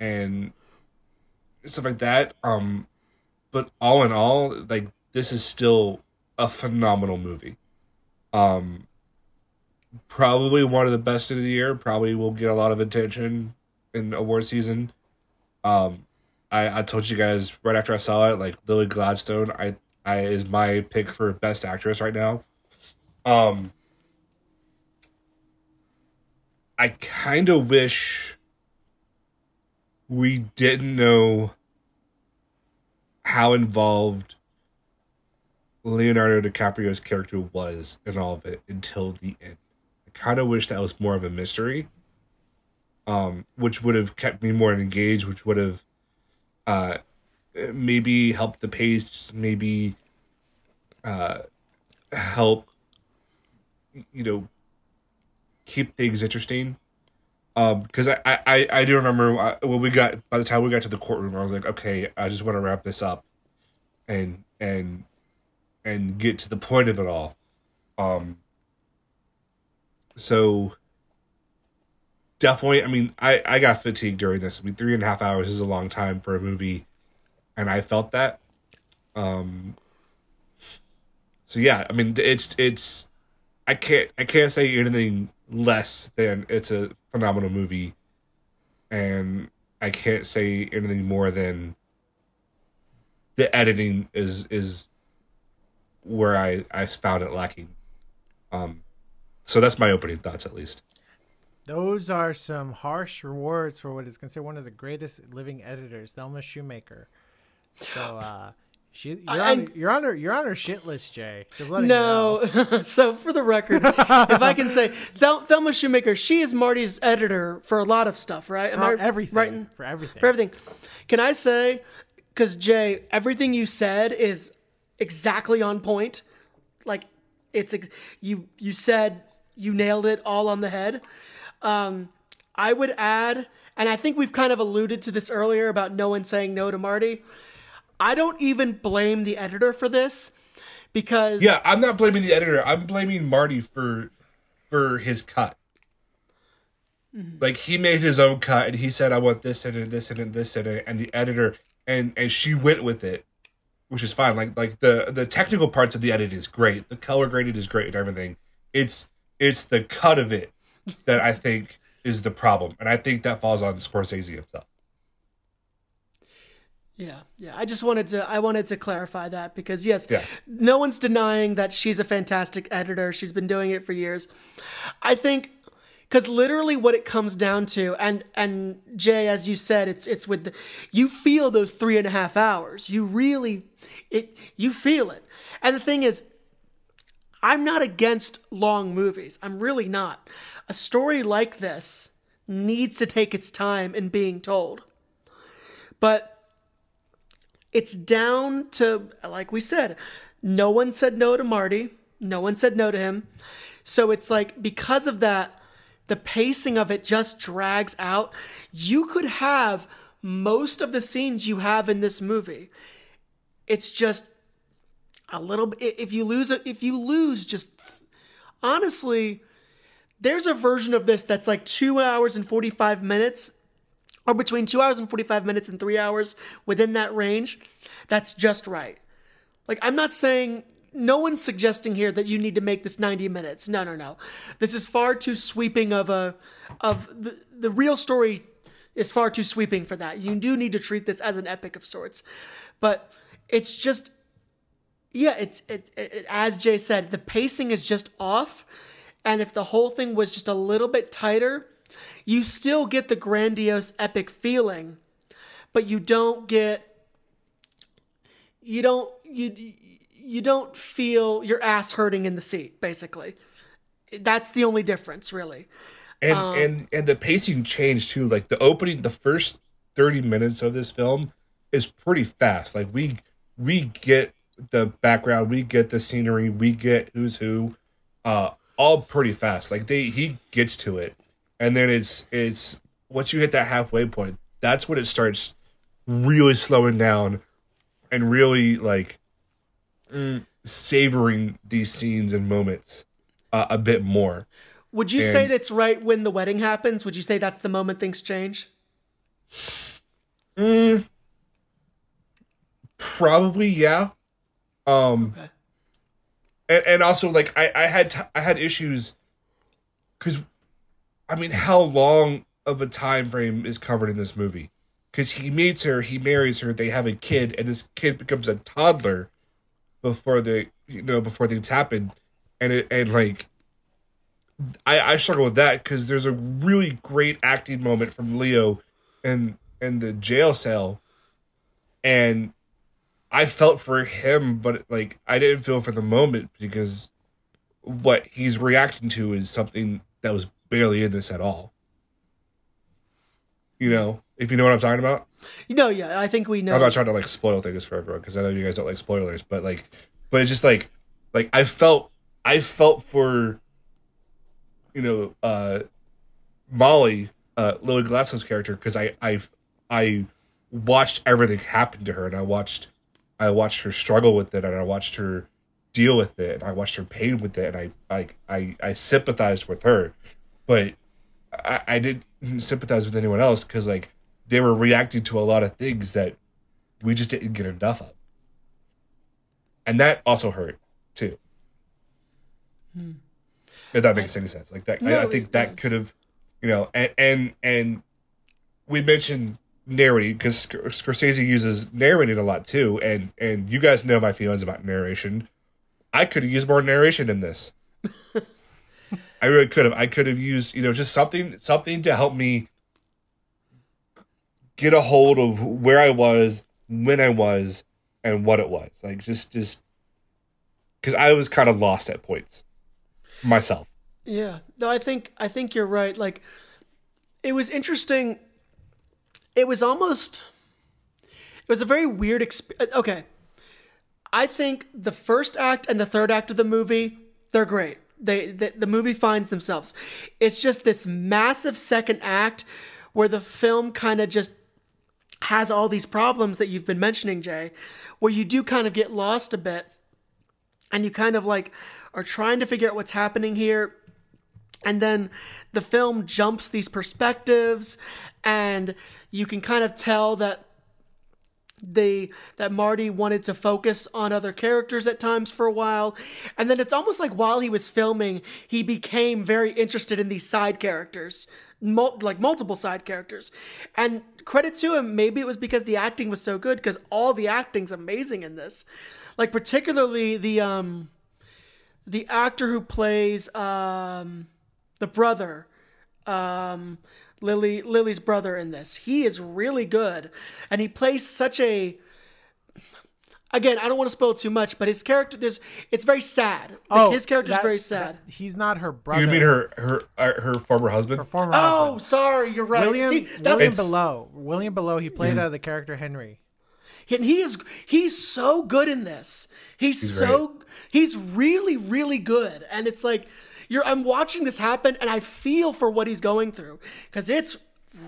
and stuff like that. Um, but all in all, like this is still a phenomenal movie. Um, probably one of the best of the year. Probably will get a lot of attention in award season. Um, I, I told you guys right after I saw it, like Lily Gladstone, I, I is my pick for best actress right now. Um, I kind of wish we didn't know how involved Leonardo DiCaprio's character was in all of it until the end. I kind of wish that was more of a mystery, um, which would have kept me more engaged, which would have uh, maybe helped the pace, maybe uh, help, you know, keep things interesting. Um, because I, I, I do remember uh, when we got by the time we got to the courtroom, I was like, okay, I just want to wrap this up, and and and get to the point of it all. Um. So definitely, I mean, I I got fatigued during this. I mean, three and a half hours is a long time for a movie, and I felt that. Um. So yeah, I mean, it's it's I can't I can't say anything less than it's a phenomenal movie, and I can't say anything more than the editing is is where I I found it lacking. Um, so that's my opening thoughts, at least. Those are some harsh rewards for what is considered one of the greatest living editors, Thelma Schoonmaker. So uh, she, you're, I- on, you're on her, you're on her shit list, Jay. Just letting you know. No. so for the record, if I can say, Thel- Thelma Schoonmaker, she is Marty's editor for a lot of stuff, right? Am For I everything, Right. in- for everything. For everything. Can I say, because Jay, everything you said is exactly on point. Like it's you you said you nailed it all on the head. Um, I would add, and I think we've kind of alluded to this earlier about no one saying no to Marty. I don't even blame the editor for this because Yeah, I'm not blaming the editor. I'm blaming Marty for for his cut. Like he made his own cut and he said, "I want this in it, this in it, this it," and the editor and and she went with it, which is fine. Like like the the technical parts of the edit is great. The color grading is great and everything. It's it's the cut of it that I think is the problem, and I think that falls on Scorsese himself. Yeah, yeah. I just wanted to I wanted to clarify that because yes, Yeah. no one's denying that she's a fantastic editor. She's been doing it for years. I think because literally what it comes down to, and and Jay, as you said, it's it's with the, you feel those three and a half hours. You really it you feel it. And the thing is, I'm not against long movies. I'm really not. A story like this needs to take its time in being told. But it's down to like we said no one said no to marty no one said no to him so it's like because of that the pacing of it just drags out you could have most of the scenes you have in this movie it's just a little bit if you lose if you lose just honestly there's a version of this that's like two hours and 45 minutes or between two hours and 45 minutes and three hours within that range, that's just right. Like, I'm not saying, no one's suggesting here that you need to make this 90 minutes. No, no, no. This is far too sweeping of a, of the, the real story is far too sweeping for that. You do need to treat this as an epic of sorts. But it's just, yeah, it's, it, it, as Jay said, the pacing is just off. And if the whole thing was just a little bit tighter, you still get the grandiose epic feeling. But you don't get you don't you you don't feel your ass hurting in the seat basically. That's the only difference really. And Um, and and the pacing changed too. Like the opening the first 30 minutes of this film is pretty fast. Like we we get the background we get the scenery we get who's who uh all pretty fast like they he gets to it and then it's it's once you hit that halfway point that's when it starts really slowing down and really like mm, savoring these scenes and moments uh, a bit more. Would you say that's right when the wedding happens? Would you say that's the moment things change? Probably, yeah. Um, Okay. and, and also like I, I had t- I had issues because I mean how long of a time frame is covered in this movie? Because he meets her, he marries her, they have a kid, and this kid becomes a toddler before the you know before things happen, and it and like I I struggle with that because there's a really great acting moment from Leo in in the jail cell, and I felt for him, but like I didn't feel for the moment because what he's reacting to is something that was barely in this at all. You know, if you know what I'm talking about. No, yeah, I think we know. I'm not trying to like spoil things for everyone because I know you guys don't like spoilers, but like, but it's just like, like I felt, I felt for, you know, uh, Molly, uh, Lily Gladstone's character because I, I, I watched everything happen to her and I watched, I watched her struggle with it and I watched her deal with it and I watched her pain with it and I, I, I, I sympathized with her, but I, I didn't sympathize with anyone else because like they were reacting to a lot of things that we just didn't get enough of. And that also hurt too. Hmm. If that makes any sense. Like that I, I think that could have you know, and and and we mentioned narrating because Scorsese uses narrating a lot too, and and you guys know my feelings about narration. I could have used more narration in this. I really could have. I could have used, you know, just something something to help me get a hold of where I was, when I was, and what it was. Like just just because I was kind of lost at points myself. Yeah. No, I think I think you're right. Like it was interesting. It was almost it was a very weird experience. Uh, okay. I think the first act and the third act of the movie, they're great. They the, the movie finds themselves. It's just this massive second act where the film kind of just has all these problems that you've been mentioning, Jay, where you do kind of get lost a bit and you kind of like are trying to figure out what's happening here and then the film jumps these perspectives and you can kind of tell that they that Marty wanted to focus on other characters at times for a while. And then it's almost like while he was filming he became very interested in these side characters mul- like multiple side characters. And credit to him maybe it was because the acting was so good because all the acting's amazing in this. Like particularly the um the actor who plays um the brother um lily lily's brother in this he is really good and he plays such a again i don't want to spoil too much but his character there's it's very sad like his character's Oh, that- very sad that- he's not her brother. You mean her her uh, her former husband? her former oh husband. sorry you're right William, See, that's William Belleau. William Belleau. He played uh, the character Henry. and he is he's so good in this he's, so he's really really good and it's like you're i'm watching this happen and i feel for what he's going through because it's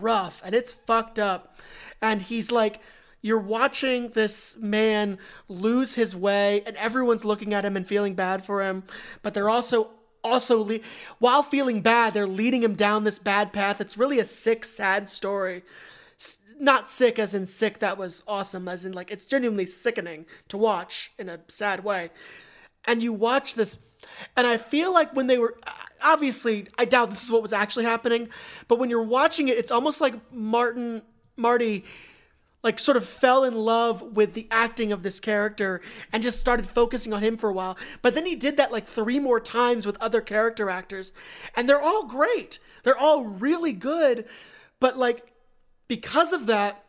rough and it's fucked up. And he's like you're watching this man lose his way and everyone's looking at him and feeling bad for him but they're also also le- while feeling bad they're leading him down this bad path. It's really a sick sad story. Not sick as in sick that was awesome as in like it's genuinely sickening to watch in a sad way. And you watch this and i feel like when they were obviously i doubt this is what was actually happening but when you're watching it it's almost like martin marty like sort of fell in love with the acting of this character and just started focusing on him for a while. But then he did that like three more times with other character actors and they're all great. They're all really good, but like because of that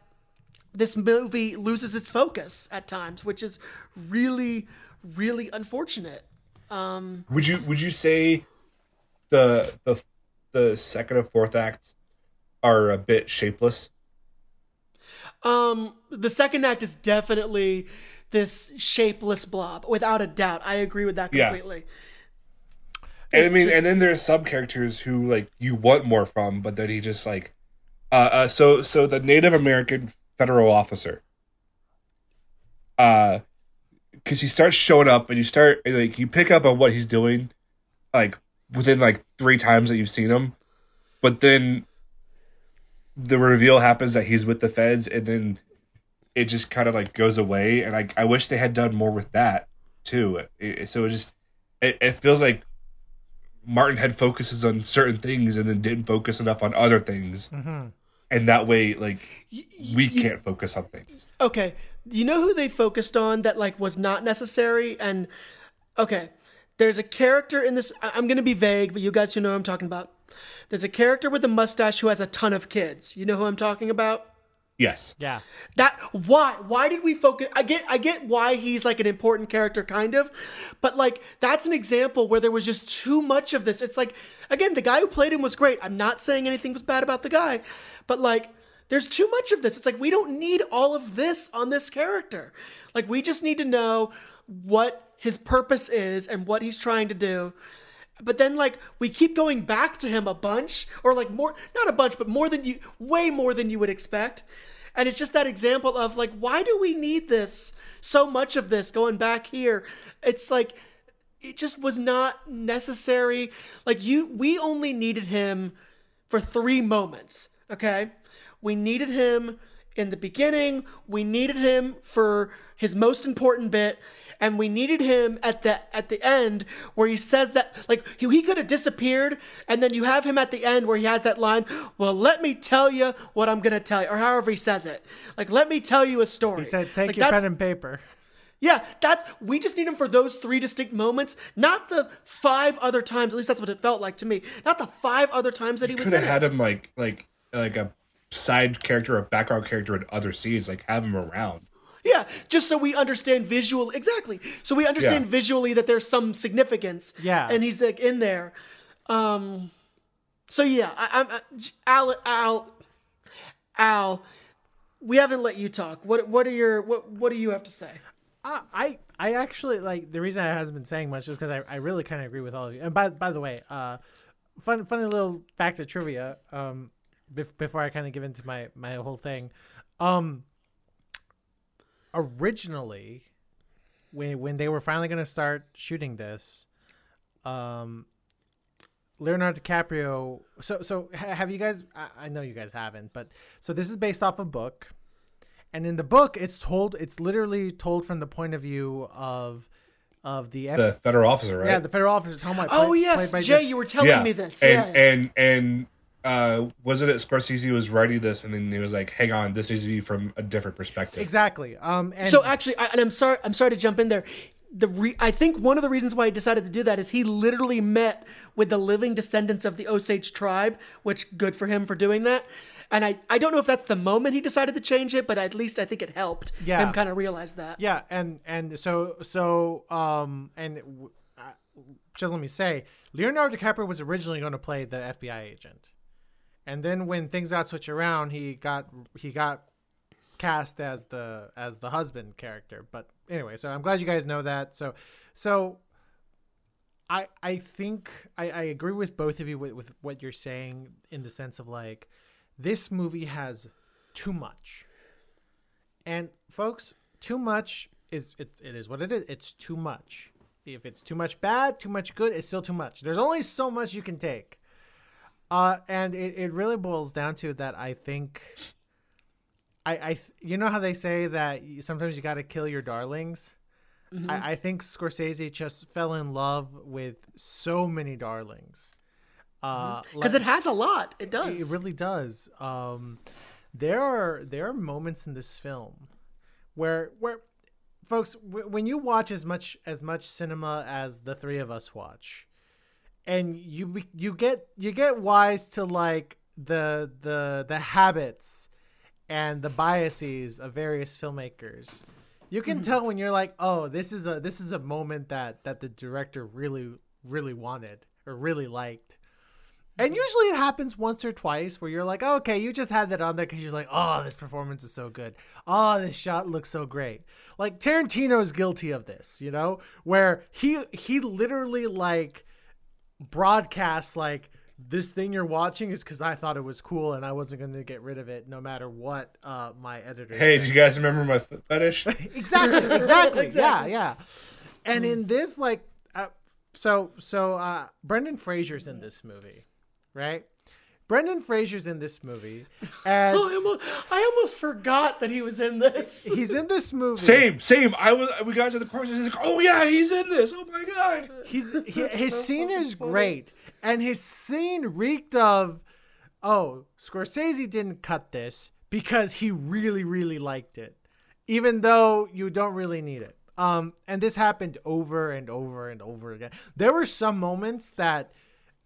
this movie loses its focus at times, which is really really unfortunate. Would you would you say the the the second and fourth act are a bit shapeless? Um, the second act is definitely this shapeless blob, without a doubt. I agree with that Yeah. completely. And I It's mean, just- and then there's some characters who like you want more from, but then he just like, uh, uh so so the Native American federal officer. Uh, because he starts showing up, and you start like you pick up on what he's doing, like within like three times that you've seen him, but then the reveal happens that he's with the feds, and then it just kind of like goes away. And I I wish they had done more with that too. It, so it just it, it feels like Martin had focuses on certain things and then didn't focus enough on other things. Mm-hmm. And that way, like, we can't focus on things. Okay, you know who they focused on that like was not necessary and okay, there's a character in this I- I'm going to be vague, but you guys who know who I'm talking about. There's a character with a mustache who has a ton of kids. You know who I'm talking about? Yes. Yeah. That why why did we focus I get I get why he's like an important character kind of but like that's an example where there was just too much of this it's like again the guy who played him was great I'm not saying anything was bad about the guy but like there's too much of this. It's like we don't need all of this on this character. Like we just need to know what his purpose is and what he's trying to do. But then like we keep going back to him a bunch or like more not a bunch but more than you way more than you would expect. And it's just that example of like why do we need this so much of this going back here? It's like it just was not necessary. Like you we only needed him for 3 moments okay we needed him in the beginning we needed him for his most important bit and we needed him at the at the end where he says that like he, he could have disappeared and then you have him at the end where he has that line well let me tell you what i'm gonna tell you or however he says it like let me tell you a story He said, "Take Like, your pen and paper." yeah, that's we just need him for those three distinct moments, not the five other times. At least that's what it felt like to me. Not the five other times that he was Could have had it. him like like like a side character or background character in other scenes. Like have him around. Yeah, just so we understand visual exactly. So we understand Yeah. visually that there's some significance. Yeah. and he's like in there. Um, so yeah, I, I'm I, Al Al Al. We haven't let you talk. What what are your what what do you have to say? Uh, I I actually like the reason I hasn't been saying much is because I, I really kind of agree with all of you. And by by the way, uh, fun funny little fact of trivia. Um, bef- before I kind of give into my my whole thing, um, originally, when when they were finally gonna start shooting this, um, Leonardo DiCaprio. So so have you guys? I, I know you guys haven't, but so this is based off a book, and in the book, it's told. It's literally told from the point of view of of the, F- The federal officer, right? yeah the federal officer Tom White. Oh play- yes, played Jay, Jeff- you were telling me this. And yeah. and and uh wasn't it Scorsese was writing this and then he was like, hang on, this needs to be from a different perspective. exactly. Um, and So actually, I, and I'm sorry, I'm sorry to jump in there. The re, I think one of the reasons why he decided to do that is he literally met with the living descendants of the Osage tribe, which good for him for doing that. And I, I don't know if that's the moment he decided to change it, but at least I think it helped Yeah. him kind of realize that. Yeah, and and so so um and w- uh, just let me say, Leonardo DiCaprio was originally going to play the FBI agent, and then when things got switched around, he got he got cast as the as the husband character. But anyway, so I'm glad you guys know that. So so. I, I think I, I agree with both of you with, with what you're saying in the sense of like this movie has too much and folks, too much is it, it is what it is. It's too much. If it's too much bad, too much good, it's still too much. There's only so much you can take. Uh, and it, it really boils down to that I think I, I you know how they say that sometimes you got to kill your darlings. I, I think Scorsese just fell in love with so many darlings. Uh, Because like- it has a lot. It does. it really does. Um, there are there are moments in this film where where folks w- when you watch as much as much cinema as the three of us watch, and you you get you get wise to like the the the habits and the biases of various filmmakers. You can mm-hmm. tell when you're like, oh, this is a this is a moment that that the director really really wanted or really liked. And mm-hmm. usually it happens once or twice where you're like, oh, okay, you just had that on there because you're like, oh, this performance is so good. Oh, this shot looks so great. Like Tarantino's guilty of this, you know, where he he literally like broadcasts like this thing you're watching is because I thought it was cool and I wasn't going to get rid of it no matter what uh, my editor. Hey, said. do you guys remember my foot fetish? exactly, exactly, Exactly. yeah, yeah. And in this, like, uh, so so uh, Brendan Fraser's in this movie, right? Brendan Fraser's in this movie, and I almost, I almost forgot that he was in this. he's in this movie. same, same. I was. We got to the chorus. and He's like, "Oh yeah, he's in this. Oh my god." He's he, his so scene is funny. great, and his scene reeked of, oh, Scorsese didn't cut this because he really really liked it, even though you don't really need it. Um, and this happened over and over and over again. There were some moments that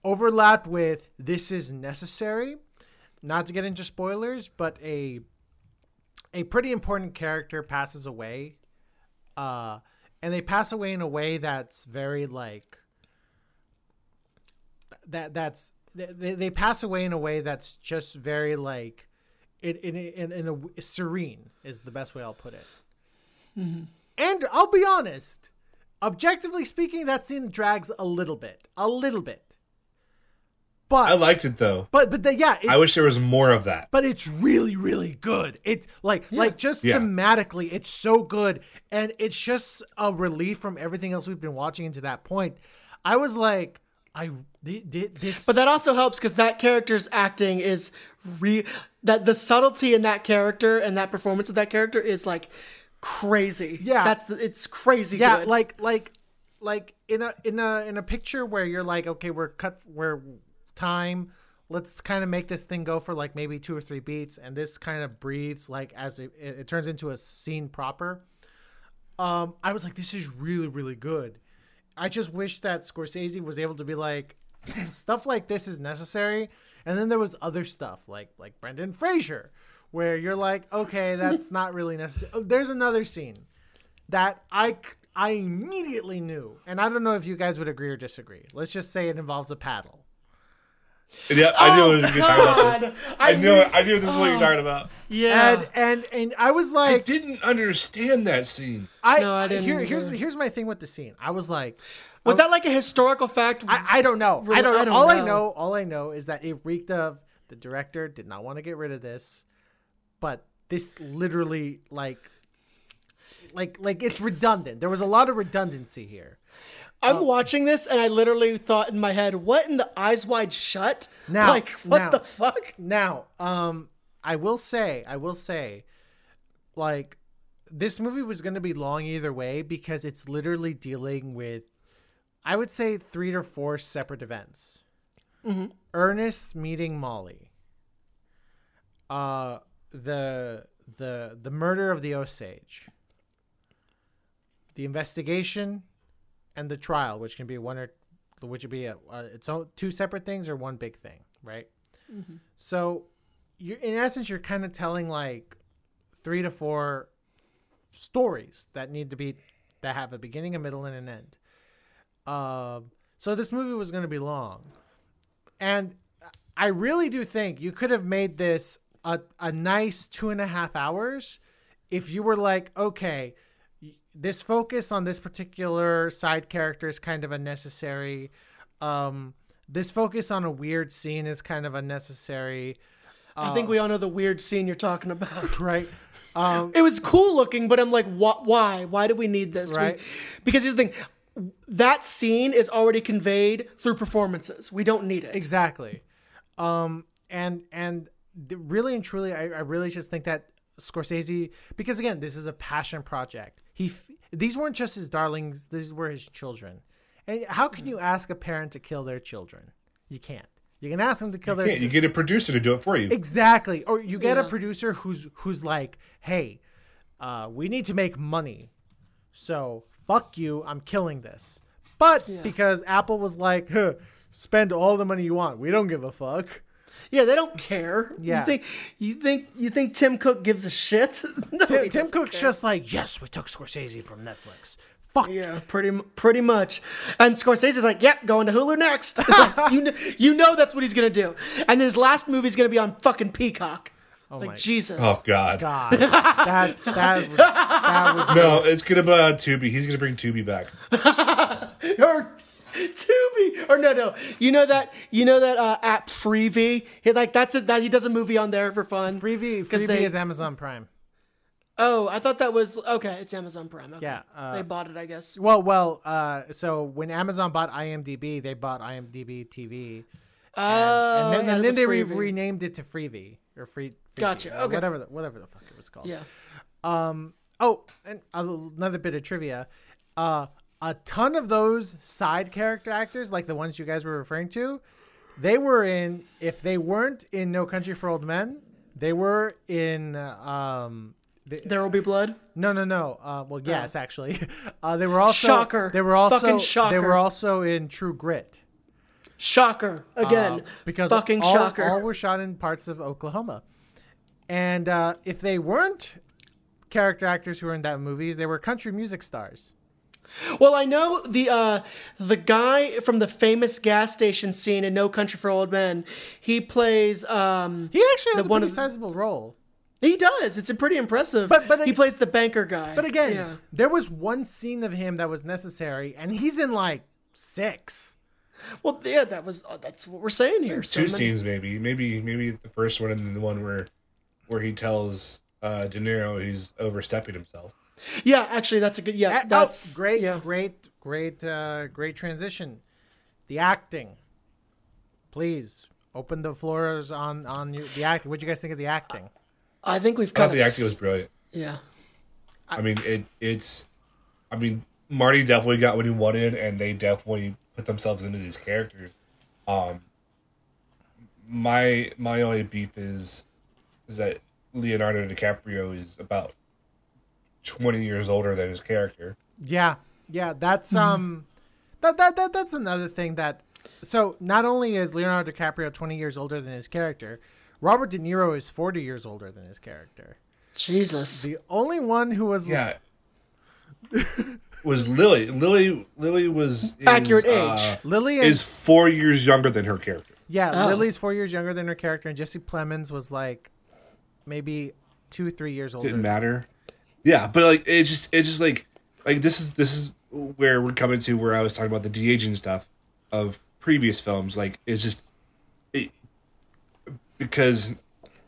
overlapped with this is necessary. Not to get into spoilers, but a a pretty important character passes away uh and they pass away in a way that's very like that that's they, they pass away in a way that's just very like in in in, in a serene is the best way I'll put it. And I'll be honest, objectively speaking, that scene drags a little bit, a little bit. But I liked it though. but but the, yeah, it, I wish there was more of that. but it's really really good it's like like just Yeah. thematically it's so good and it's just a relief from everything else we've been watching into that point i was like i did, did this But that also helps because that character's acting is re that the subtlety in that character and that performance of that character is like crazy. Yeah. that's the, it's crazy. yeah good. like like like in a in a in a picture where you're like okay we're cut we're time let's kind of make this thing go for like maybe two or three beats and this kind of breathes like as it, it, turns into a scene proper um i was like this is really really good i just wish that scorsese was able to be like stuff like this is necessary and then there was other stuff like like brendan fraser where you're like okay that's not really necessary oh, there's another scene that I I immediately knew, and I don't know if you guys would agree or disagree. Let's just say it involves a paddle. Yeah, I knew it was you talking about this. Oh, God, I knew it. I knew this is what you're oh. talking about. yeah. And and and I was like, I like, didn't understand that scene. I, No, I didn't here, here's here's my thing with the scene. I was like, was that like a historical fact? I, I don't know. I don't know. I don't all I know. know, all I know is that it reeked of the director did not want to get rid of this, but this literally like. Like, like it's redundant. There was a lot of redundancy here. I'm Oh. watching this and I literally thought in my head, "What in the eyes wide shut? Now- like what now- the fuck?" Now, um, I will say, I will say, like, this movie was going to be long either way because it's literally dealing with, I would say, three to four separate events. Ernest meeting Molly. Uh, the the the murder of the Osage. The investigation, and the trial, which can be one or which would be a, uh, its own two separate things or one big thing, right? So, you're in essence you're kind of telling like three to four stories that need to be that have a beginning, a middle, and an end. Um, so this movie was going to be long, and I really do think you could have made this a a nice two and a half hours if you were like, okay, this focus on this particular side character is kind of unnecessary. Um, this focus on a weird scene is kind of unnecessary, I think we all know the weird scene you're talking about. right? Um, it was cool looking, but I'm like, wh- why? Why do we need this? We- Right. because here's the thing: that scene is already conveyed through performances. We don't need it. exactly. Um, and and really and truly, I, I really just think that Scorsese, because again, this is a passion project. He f- these weren't just his darlings; these were his children. And how can you ask a parent to kill their children? You can't. You can ask them to kill their Yeah, you get a producer to do it for you. Exactly. Or you get a producer who's who's like, "Hey, uh, we need to make money, so fuck you. I'm killing this." But because Apple was like, huh, "Spend all the money you want. We don't give a fuck." Yeah, they don't care. Yeah. You think you think you think Tim Cook gives a shit? no, Tim, Tim Cook's care. just like, "Yes, we took Scorsese from Netflix. Fuck Yeah, pretty pretty much. And Scorsese's like, "Yep, going to Hulu next." Like, you know, you know that's what he's gonna do. And his last movie's gonna be on fucking Peacock. Oh like my- Jesus. Oh God. God, that that would, that would No, it's gonna be on Tubi. He's gonna bring Tubi back. Or Tubi or no no you know that you know that uh, app Freevee he, like that's a, that he does a movie on there for fun Freevee, 'Cause Freevee they- is Amazon Prime. oh I thought that was okay it's Amazon Prime okay. Yeah, uh, they bought it I guess Well, well, uh, so when Amazon bought IMDb, they bought IMDb TV, oh and then, and then they re- renamed it to Freevee or Free. Freevee, Gotcha, okay. Whatever, the, whatever the fuck it was called. yeah Um. Oh, and another bit of trivia. Uh, a ton of those side character actors, like the ones you guys were referring to, they were in. If they weren't in No Country for Old Men, they were in. uh, Um. The, there will be blood no, no, no. Uh, well, yes, actually, uh, they were also. Shocker. They were also. Fucking shocker. They were also in True Grit. shocker again Uh, because fucking all, shocker all were shot in parts of Oklahoma. And uh, if they weren't character actors who were in that movies, they were country music stars. Well, I know the uh, the guy from the famous gas station scene in No Country for Old Men. He plays. Um, He actually has The a one pretty of- sizable role. he does. It's a pretty impressive. But- but he ag- plays the banker guy. But again, yeah. there was one scene of him that was necessary, and he's in like six. Well, yeah, that was uh, that's what we're saying here. So Two many- scenes, maybe, maybe, maybe the first one and then the one where, where he tells uh, De Niro he's overstepping himself. Yeah, actually, that's a good. Yeah, Uh, oh, that's great, Yeah. great, great, uh, great transition. The acting, please open the floors on on you, the acting. What do you guys think of the acting? I think we've I kind thought the acting was brilliant. yeah. I mean, it it's, I mean, Marty definitely got what he wanted, and they definitely put themselves into these characters. Um, my my only beef is, is that Leonardo DiCaprio is about twenty years older than his character. Yeah, yeah, that's um, that, that that that's another thing that. So not only is Leonardo DiCaprio twenty years older than his character, Robert De Niro is forty years older than his character. Jesus. The only one who was Yeah. was Lily. Lily Lily was is, Accurate uh, age. Lily and, is four years younger than her character. yeah, Oh. Lily's four years younger than her character, and Jesse Plemons was like maybe two, three years older. Didn't matter. Yeah, but like it's just it's just like like this is this is where we're coming to where I was talking about the de aging stuff of previous films. Like it's just it because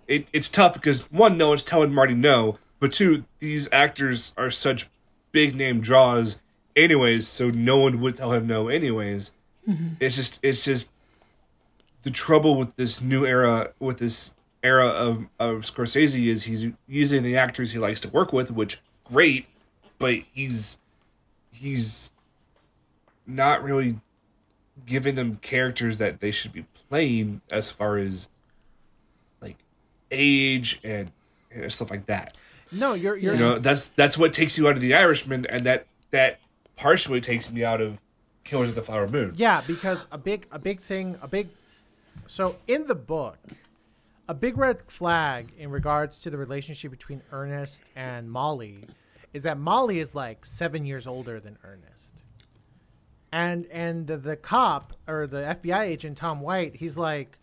it it's tough because one, no one's telling Marty no, but two, these actors are such big name draws anyways, so no one would tell him no anyways. Mm-hmm. It's just it's just the trouble with this new era with this era of, of Scorsese is he's using the actors he likes to work with, which great, but he's he's not really giving them characters that they should be playing as far as like age and, and stuff like that. No, you're you're You know, that's that's what takes you out of the Irishman and that that partially takes me out of Killers of the Flower Moon. Yeah, because a big a big thing, a big so in the book, a big red flag in regards to the relationship between Ernest and Molly is that Molly is like 7 years older than Ernest. And and the, the cop or the FBI agent Tom White, he's like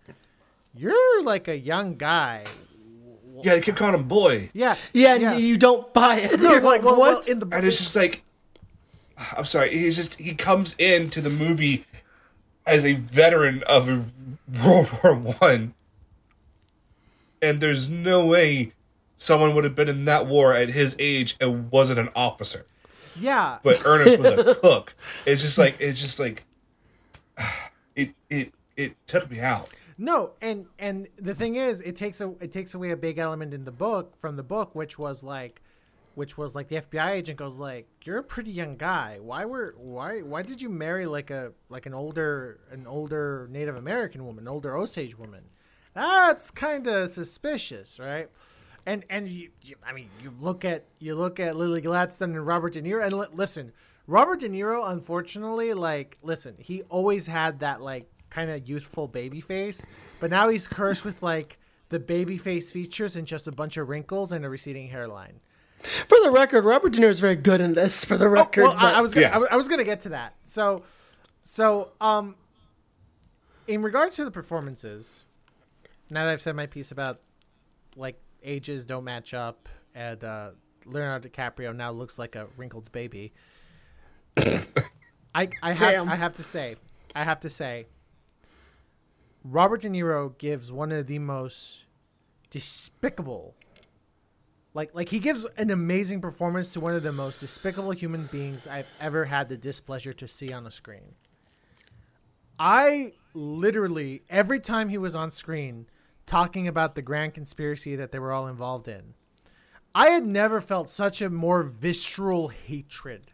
you're like a young guy. Yeah, they kept calling him boy. Yeah. Yeah, and you don't buy it. No, You're well, like, well, what? well, in the and it's just like I'm sorry, he's just he comes into the movie as a veteran of World War One, and there's no way someone would have been in that war at his age and wasn't an officer. yeah. But Ernest was a cook. It's just like it's just like it it it took me out. No, and and the thing is, it takes a it takes away a big element in the book from the book, which was like, which was like the FBI agent goes like, "You're a pretty young guy. Why were why why did you marry like a like an older an older Native American woman, an older Osage woman? That's kind of suspicious, right?" And and you, you, I mean, you look at you look at Lily Gladstone and Robert De Niro, and li- listen, Robert De Niro, unfortunately, like, listen, he always had that like kind of youthful baby face, but now he's cursed with like the baby face features and just a bunch of wrinkles and a receding hairline. For the record, Robert De Niro is very good in this. For the record, Oh, well, I, but- I was gonna, Yeah. I, was- I was gonna get to that. So, so um, in regards to the performances, now that I've said my piece about like ages don't match up, and uh, Leonardo DiCaprio now looks like a wrinkled baby. I I have I have to say, I have to say, Robert De Niro gives one of the most despicable. Like like he gives an amazing performance to one of the most despicable human beings I've ever had the displeasure to see on a screen. I literally every time he was on screen talking about the grand conspiracy that they were all involved in, I had never felt such a more visceral hatred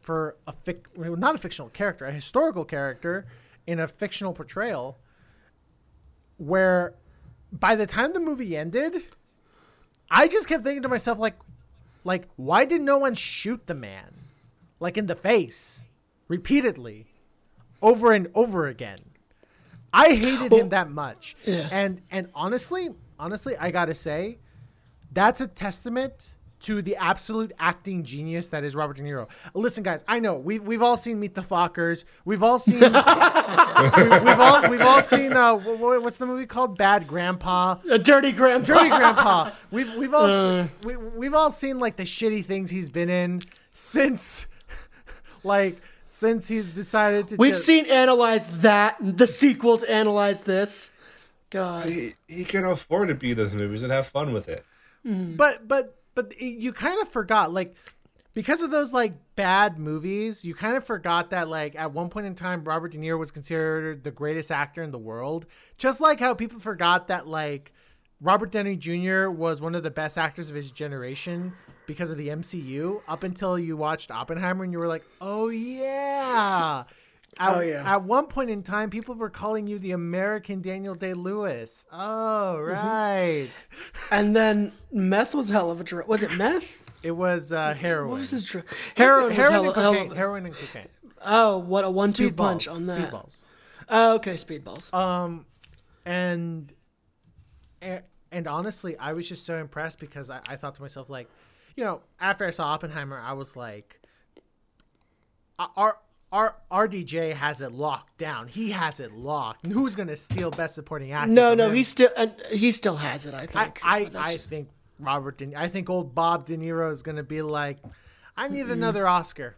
for a fic- well, not a fictional character, a historical character in a fictional portrayal where by the time the movie ended, I just kept thinking to myself like like why did no one shoot the man like in the face repeatedly over and over again? I hated him that much. And and honestly, honestly, I got to say that's a testament to the absolute acting genius that is Robert De Niro. Listen, guys, I know we we've all seen Meet the Fockers. We've all seen we, have all we've all seen uh, wh- wh- what's the movie called? Bad Grandpa. A dirty grandpa. Dirty Grandpa. We've we've all se- we, we've all seen like the shitty things he's been in since like since he's decided to. We've just- seen analyze that the sequel to analyze this. God. He, he can afford to be those movies and have fun with it. Hmm. but but but you kind of forgot like because of those like bad movies you kind of forgot that like at one point in time robert de niro was considered the greatest actor in the world just like how people forgot that like robert downey jr was one of the best actors of his generation because of the mcu up until you watched oppenheimer and you were like oh yeah at, Oh, yeah. at one point in time, people were calling you the American Daniel Day Lewis. Oh, Mm-hmm. right. And then meth was hell of a drug. Was it meth? It was uh, heroin. What was his drug? Heroin was heroin hell, and cocaine. heroin and cocaine. Oh, what a one-two punch on that. Speedballs. Oh, okay, speedballs. Um, and, and and honestly, I was just so impressed because I, I thought to myself like, you know, after I saw Oppenheimer, I was like, our our RDJ has it locked down. He has it locked. Who's gonna steal Best Supporting Actor? no, no, him? he still and he still has it. I I think. I, But that's I think Robert. De, I think old Bob De Niro is gonna be like, I need another Oscar.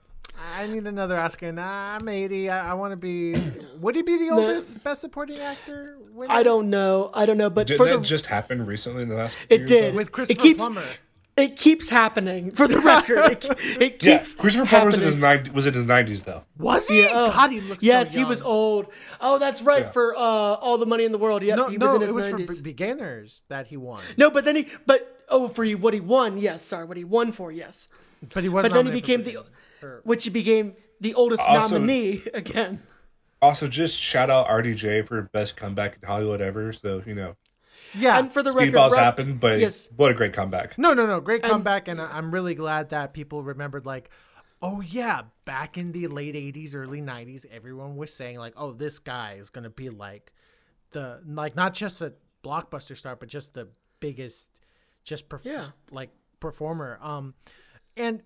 I need another Oscar. Nah, I'm 80. I, I want to be. Would he be the oldest Best Supporting Actor? winner? I don't know. I don't know. But Did for that the just happen recently in the last? it year did so? with it Christopher keeps, Plummer. It keeps happening. For the record, it, it Yeah, keeps. Christopher Plummer was in his happening. 90, was in his nineties though. Was he? Oh, God, he looks. yes, so he was old. Oh, that's right. Yeah. For uh, all the money in the world. Yep, No, he no, was in his it was 90s. for beginners that he won. No, but then he, but oh, for he, what he won, yes, sorry, what he won for, yes, But he was. but then he became the, Beginner. Or- which he became the oldest Also- nominee again. Also, just shout out RDJ for best comeback in Hollywood ever. So you know, yeah. And for the record, speedballs Rob- happened, but yes, what a great comeback. No, no, no. Great comeback, and I- I'm really glad that people remembered. Like, oh yeah, back in the late '80s, early '90s, everyone was saying like, oh, this guy is gonna be like the like not just a blockbuster star, but just the biggest, just perf- Yeah. like performer. Um, and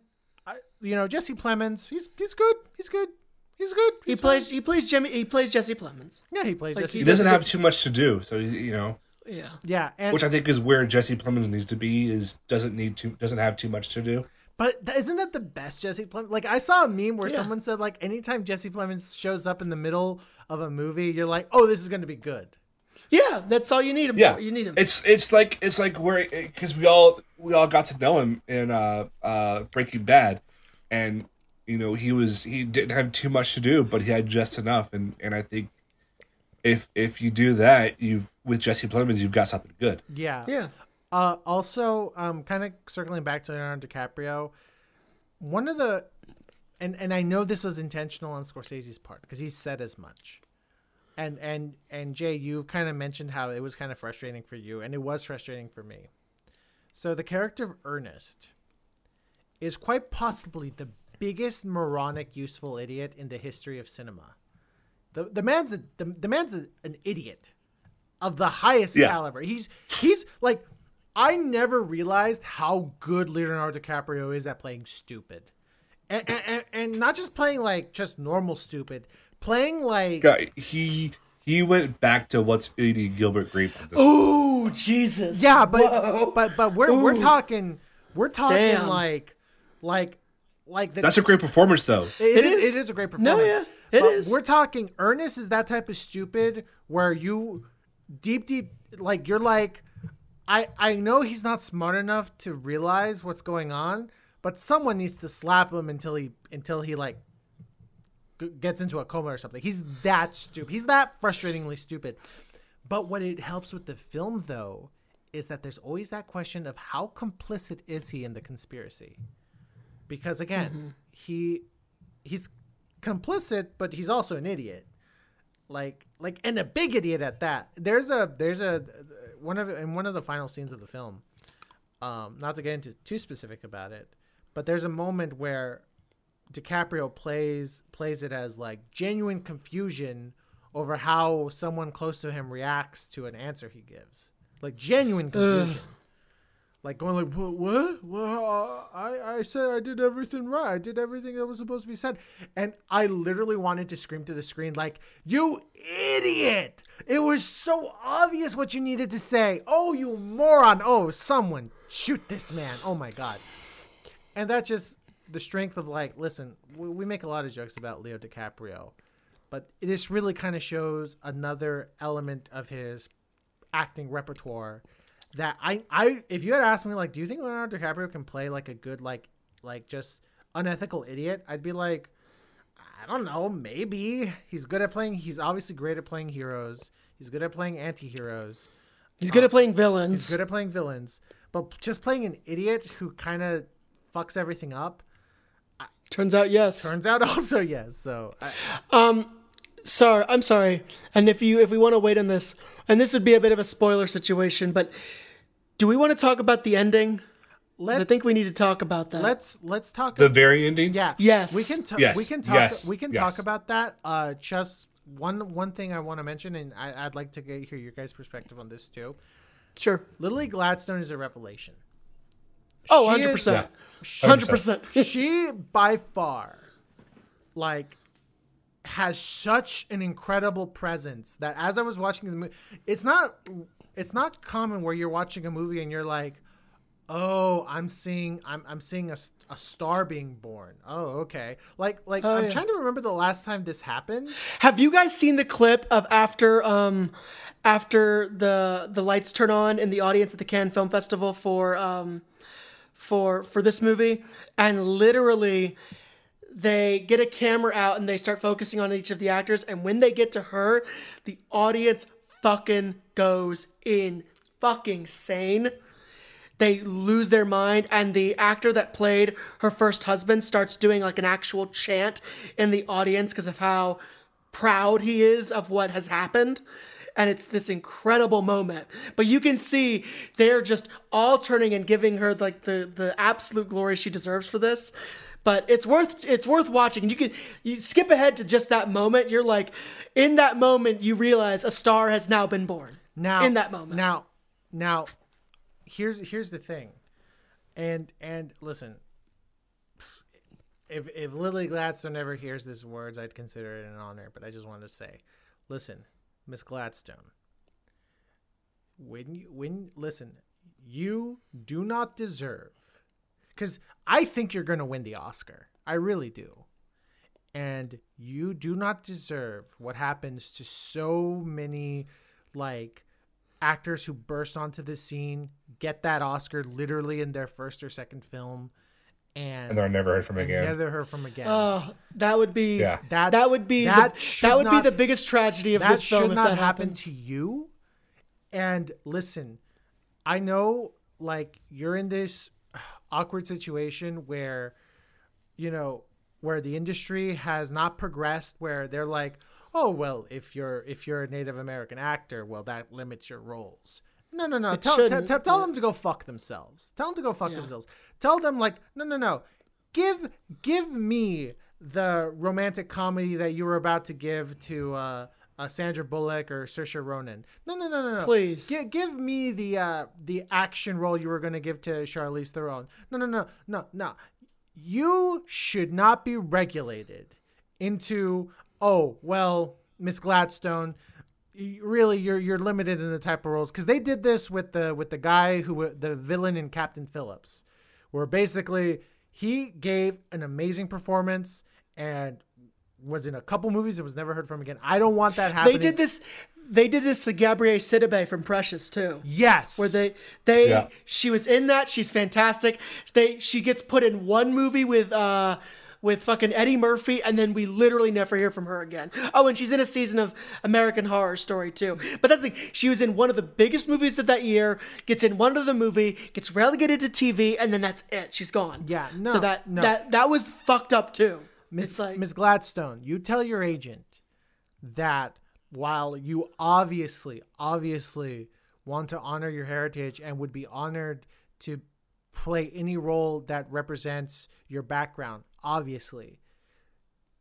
I, you know Jesse Plemons, he's he's good. He's good. He's good. he plays fine. he plays Jimmy he plays Jesse Plemons. Yeah, he plays like, Jesse. he He doesn't have too much to do, so you know, Yeah, yeah, and which I think is where Jesse Plemons needs to be. Is doesn't need to doesn't have too much to do. But isn't that the best Jesse Plemons? Like I saw a meme where Yeah. someone said like anytime Jesse Plemons shows up in the middle of a movie, you're like, oh, this is going to be good. yeah, that's all you need him Yeah, for. You need him. It's it's like it's like where because we all we all got to know him in uh uh Breaking Bad, and you know he was he didn't have too much to do, but he had just enough, and and I think if if you do that, you with Jesse Plemons, you've got something good. Yeah. yeah, Uh, also, um, kind of circling back to Leonardo DiCaprio, one of the, and and I know this was intentional on Scorsese's part because he said as much. And and and Jay, you kind of mentioned how it was kind of frustrating for you, and it was frustrating for me. So the character of Ernest is quite possibly the biggest moronic, useful idiot in the history of cinema. The the man's a, the, the man's a, an idiot of the highest Yeah. caliber. He's he's like I never realized how good Leonardo DiCaprio is at playing stupid. And, and, and, and not just playing like just normal stupid, playing like Guy, he he went back to what's eating Gilbert Grape. Oh Jesus. Yeah, but Whoa. but but we're we're talking we're talking Damn. like like like the, That's a great performance, though. it It is, is. It is a great No, performance. yeah, it but is. We're talking. Ernest is that type of stupid where you deep, deep, like you're like, I I know he's not smart enough to realize what's going on, but someone needs to slap him until he until he like g- gets into a coma or something. He's that stupid. He's that frustratingly stupid. But what it helps with the film though is that there's always that question of how complicit is he in the conspiracy? Because again, mm-hmm. he he's complicit, but he's also an idiot. Like like and a big idiot at that. There's a there's a one of in one of the final scenes of the film. Um, not to get into too specific about it, but there's a moment where DiCaprio plays plays it as like genuine confusion over how someone close to him reacts to an answer he gives. Like genuine confusion. Like going like what? What? I I said I did everything right. I did everything that was supposed to be said, and I literally wanted to scream to the screen like, "You idiot! It was so obvious what you needed to say. Oh, you moron! Oh, someone shoot this man! Oh my god!" And that just the strength of like, listen, we make a lot of jokes about Leo DiCaprio, but this really kind of shows another element of his acting repertoire that I I if you had asked me like, do you think Leonardo DiCaprio can play like a good like like just unethical idiot? I'd be like, I don't know, maybe he's good at playing. He's obviously great at playing heroes. He's good at playing anti-heroes. He's good uh, at playing villains. He's good at playing villains. But just playing an idiot who kind of fucks everything up Turns out, yes. turns out also yes. So I, um, sorry, I'm sorry. And if you if we want to wait on this, and this would be a bit of a spoiler situation, but do we want to talk about the ending? let's I think we need to talk about that. let's let's talk about The very ending. Yeah. Yes. We can talk. Yes, We can talk. yes, we can yes. talk about that. Uh, just one one thing I want to mention, and I, I'd like to get, hear your guys' perspective on this too. sure. Lily Gladstone is a revelation. Oh, She 100 is- percent. Yeah. Hundred percent. she by far like has such an incredible presence that as I was watching the movie, it's not it's not common where you're watching a movie and you're like, oh, I'm seeing I'm I'm seeing a, a star being born. Oh, okay. Like like I'm yeah. trying to remember the last time this happened. Have you guys seen the clip of after um after the the lights turn on in the audience at the Cannes Film Festival for um for for this movie and literally they get a camera out and they start focusing on each of the actors and when they get to her the audience fucking goes in fucking sane. They lose their mind and the actor that played her first husband starts doing like an actual chant in the audience because of how proud he is of what has happened and it's this incredible moment. But you can see they're just all turning and giving her like the the absolute glory she deserves for this but it's worth it's worth watching you can you skip ahead to just that moment you're like in that moment you realize a star has now been born Now in that moment Now now here's here's the thing. And and listen, if if Lily Gladstone ever hears these words, I'd consider it an honor. But I just wanted to say, listen, Miss Gladstone, when you when listen, you do not deserve, because I think you're gonna win the Oscar. I really do. And you do not deserve what happens to so many like actors who burst onto the scene, get that Oscar literally in their first or second film, and, And they're never heard from again. never heard from again. Oh, that would be Yeah. That- that would be that the, that would not- be the biggest tragedy of this film should not that happen to you. And listen, I know like you're in this awkward situation where you know where the industry has not progressed where they're like oh well if you're if you're a native american actor well that limits your roles. No no no. Tell, tell, shouldn't. tell, them to go fuck themselves. Tell them to go fuck themselves. Tell them like no no no. Give give me the romantic comedy that you were about to give to uh, uh Sandra Bullock or Saoirse Ronan. No, no, no, no, no. Please. Gi- give me the uh the action role you were going to give to Charlize Theron. No, no, no, no, no. You should not be regulated into oh well, Miss Gladstone. Really, you're you're limited in the type of roles because they did this with the with the guy who the villain in Captain Phillips, where basically he gave an amazing performance and was in a couple movies and was never heard from again. I don't want that happening. They did this. They did this to Gabrielle Sidibe from Precious too. Yes. Where they they Yeah. she was in that. She's fantastic. They she gets put in one movie with uh with fucking Eddie Murphy, and then we literally never hear from her again. Oh, and she's in a season of American Horror Story too. But that's the thing. She was in one of the biggest movies of that year. Gets in one of the movie, gets relegated to TV, and then that's it. She's gone. Yeah, no, So that no. that that was fucked up too. Miss like Miss Gladstone, you tell your agent that while you obviously, obviously want to honor your heritage and would be honored to play any role that represents your background, obviously.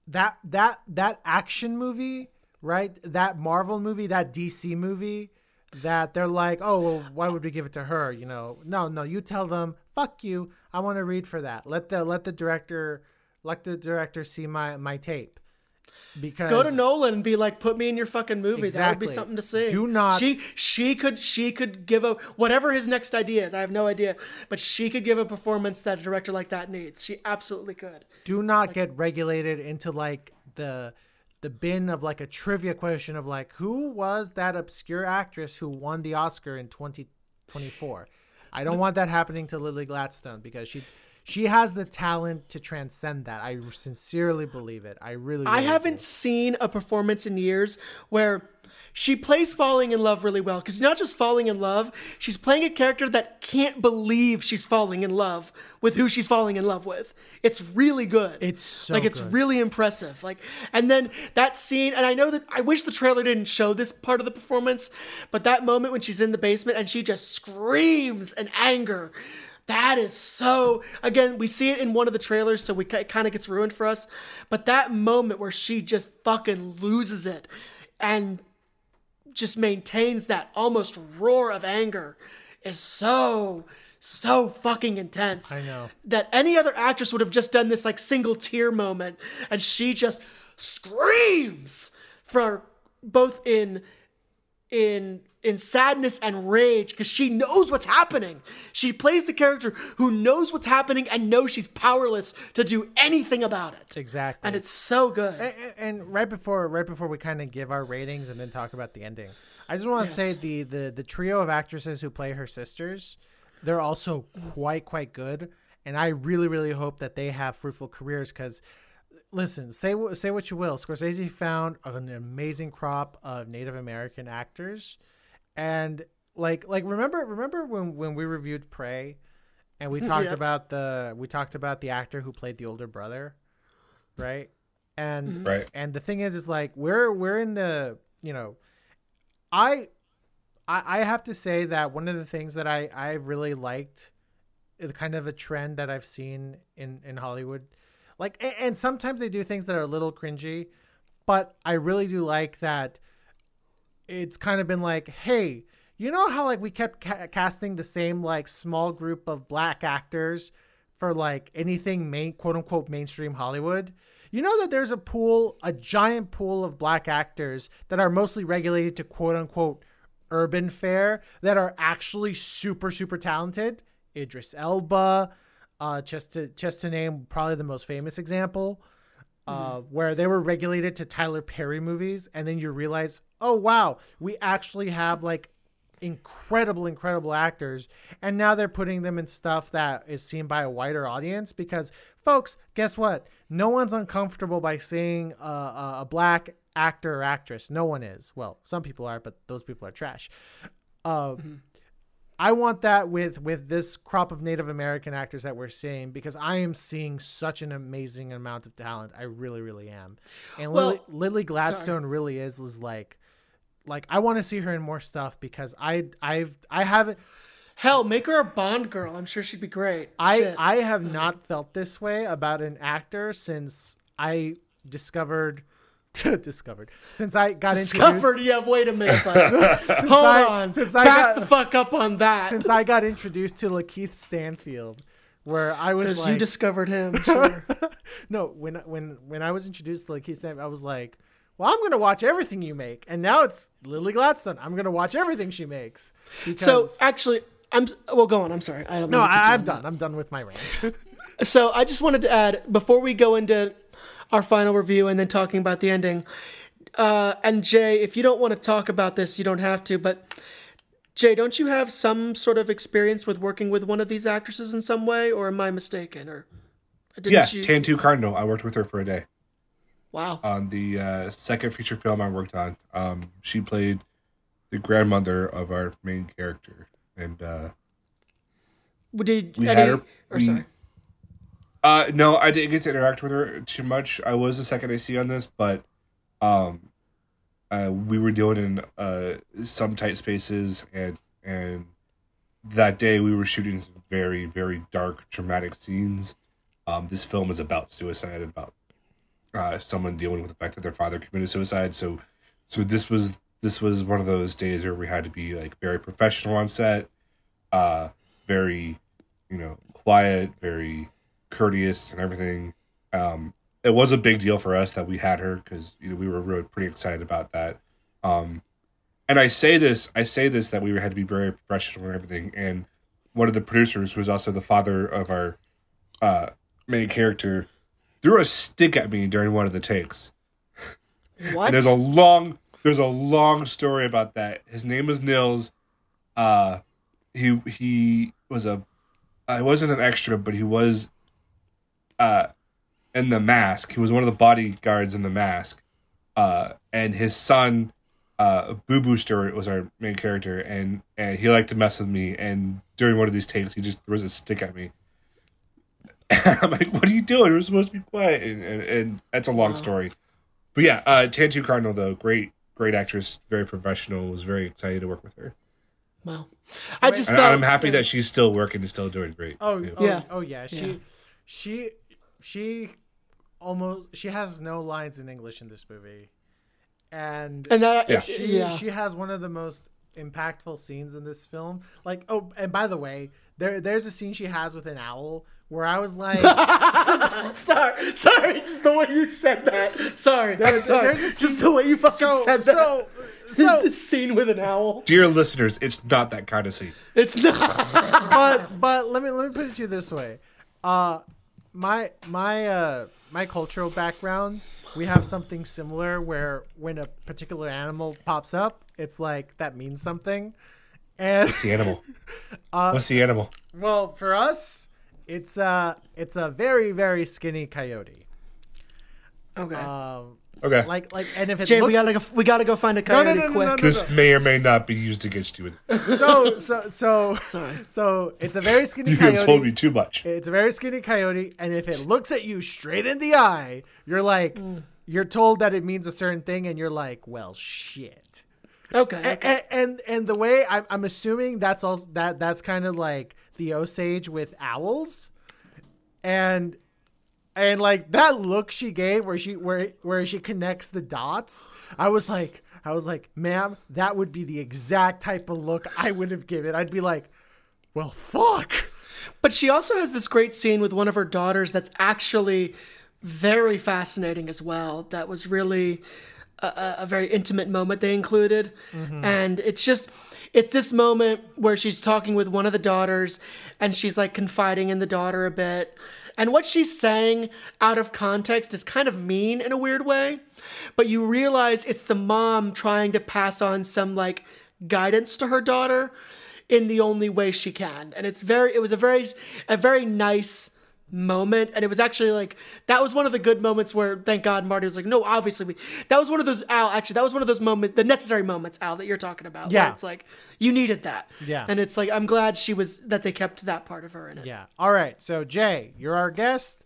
That that that action movie, right? That Marvel movie, that DC movie, that they're like, oh, well, why would we give it to her? You know, no, no. You tell them, fuck you. I want to read for that. Let the let the director let the director see my my tape. Because go to Nolan and be like, put me in your fucking movie. That would be something to see. Do not- She she could she could give a whatever his next idea is. I have no idea, but she could give a performance that a director like that needs. She absolutely could. do not get regulated into like the the bin of like a trivia question of like who was that obscure actress who won the Oscar in 2024. I don't want that happening to Lily Gladstone because she she has the talent to transcend that. I sincerely believe it. I really, I haven't do. seen a performance in years where she plays falling in love really well because not just falling in love, she's playing a character that can't believe she's falling in love with who she's falling in love with. It's really good. It's so like it's good. really impressive. Like and then that scene and I know that I wish the trailer didn't show this part of the performance, but that moment when she's in the basement and she just screams in anger. That is so. Again, we see it in one of the trailers, so we it kind of gets ruined for us. But that moment where she just fucking loses it, and just maintains that almost roar of anger, is so so fucking intense. I know. that any other actress would have just done this like single tear moment, and she just screams for both in in in sadness and rage because she knows what's happening. She plays the character who knows what's happening and knows she's powerless to do anything about it. exactly. And it's so good. and, and right before right before we kind of give our ratings and then talk about the ending i just want to say the, the the trio of actresses who play her sisters they're also quite quite good and i really really hope that they have fruitful careers because listen say say what you will scorsese found an amazing crop of native american actors and like like remember remember when when we reviewed prey and we talked Yeah. about the we talked about the actor who played the older brother right and mm-hmm. Right. and the thing is is like we're we're in the you know i i, I have to say that one of the things that i i really liked is kind of a trend that i've seen in in hollywood like and, and sometimes they do things that are a little cringy but i really do like that it's kind of been like hey you know how like we kept ca- casting the same like small group of black actors for like anything main quote unquote mainstream hollywood? You know that there's a pool a giant pool of black actors that are mostly regulated to quote unquote urban fare that are actually super super talented. Idris elba uh just to just to name probably the most famous example uh, where they were regulated to Tyler Perry movies, and then you realize, oh wow, we actually have like incredible, incredible actors, and now they're putting them in stuff that is seen by a wider audience. Because, folks, guess what? No one's uncomfortable by seeing a, a, a black actor or actress. No one is. Well, some people are, but those people are trash. Uh, I want that with with this crop of Native American actors that we're seeing because I am seeing such an amazing amount of talent. I really, really am. And Lily, Well, Lily Gladstone really is is like, like I want to see her in more stuff because I I've I haven't Hell, make her a Bond girl. I'm sure she'd be great. I Shit. I have not felt this way about an actor since I discovered discovered since I got discovered. introduced Yeah, wait a minute. Hold I- on. since I Back got- the fuck up on that. since I got introduced to LaKeith Stanfield, where I was like, you discovered him. Sure. no, when when when I was introduced to LaKeith Stanfield, I was like, well, I'm gonna watch everything you make, and now it's Lily Gladstone. I'm gonna watch everything she makes. So actually, I'm well. Go on. I'm sorry. I don't. no, mean to keep I, on done. I'm done with my rant. So I just wanted to add before we go into our final review and then talking about the ending. Uh, and Jay, if you don't want to talk about this, you don't have to. But Jay, don't you have some sort of experience with working with one of these actresses in some way, or am I mistaken? Or didn't Yeah, you? Tantoo Cardinal. I worked with her for a day wow. on the uh, second feature film I worked on. Um, she played the grandmother of our main character, and uh, Did we any? had her- or we- sorry. Uh, no, I didn't get to interact with her too much. I was the second AC on this, but um, uh, we were dealing in uh some tight spaces, and and that day we were shooting some very very dark dramatic scenes. Um, this film is about suicide, about uh, someone dealing with the fact that their father committed suicide. So, so this was this was one of those days where we had to be like very professional on set, uh, very, you know, quiet, very courteous and everything. Um, it was a big deal for us that we had her because you know we were really pretty excited about that. Um, and I say this, I say this that we had to be very professional and everything. And one of the producers, who was also the father of our uh, main character, threw a stick at me during one of the takes. What? There's a long there's a long story about that. His name was Nils. Uh he he was a I wasn't an extra, but he was uh in the mask. He was one of the bodyguards in the mask. Uh and his son uh Boo Boo Stewart was our main character and and he liked to mess with me and during one of these takes he just throws a stick at me. I'm like, what are you doing? We're supposed to be quiet and, and, and that's a long story. But yeah, uh, Tantoo Cardinal though, great, great actress, very professional. Was very excited to work with her. Wow. I just And felt I'm happy that she's still working and still doing great. Oh, too. oh Yeah. yeah. Oh yeah. She Yeah. she she almost she has no lines in English in this movie. And and that, Yeah. she yeah. she has one of the most impactful scenes in this film. Like oh and by the way, there there's a scene she has with an owl where I was like sorry, sorry, just the way you said that. Sorry, I'm sorry. there's a just the way you fucking so said that. so There's so this scene with an owl. Dear listeners, it's not that kind of scene. It's not. but but let me let me put it to you this way. Uh my my uh my cultural background, we have something similar where when a particular animal pops up, it's like that means something. And What's the animal? uh, What's the animal? well, for us, it's uh it's a very very skinny coyote. Okay. Um Okay, like like and if it Jay, looks we gotta go, we gotta go find a coyote no, no, quick. no, no, this may or may not be used against you. so so so Sorry. so it's a very skinny You coyote. have told me too much. It's a very skinny coyote, and if it looks at you straight in the eye, you're like, mm. you're told that it means a certain thing, and you're like, well, shit. Okay. A- okay. a- And and the way I'm, I'm assuming that's all that that's kind of like the Osage with owls, and and like that look she gave where she where where she connects the dots, I was like. I was like, ma'am, that would be the exact type of look I would have given. I'd be like, well, fuck. But she also has this great scene with one of her daughters that's actually very fascinating as well. That was really a, a, a very intimate moment they included. Mm-hmm. And it's just, it's this moment where she's talking with one of the daughters and she's like confiding in the daughter a bit. And what she's saying out of context is kind of mean in a weird way. But you realize it's the mom trying to pass on some like guidance to her daughter in the only way she can and it's very it was a very a very nice moment and it was actually like that was one of the good moments where thank god marty was like no obviously we that was one of those al actually that was one of those moments the necessary moments al that you're talking about Yeah. it's like you needed that Yeah. and it's like i'm glad she was that they kept that part of her in it Yeah. All right. So Jay, you're our guest.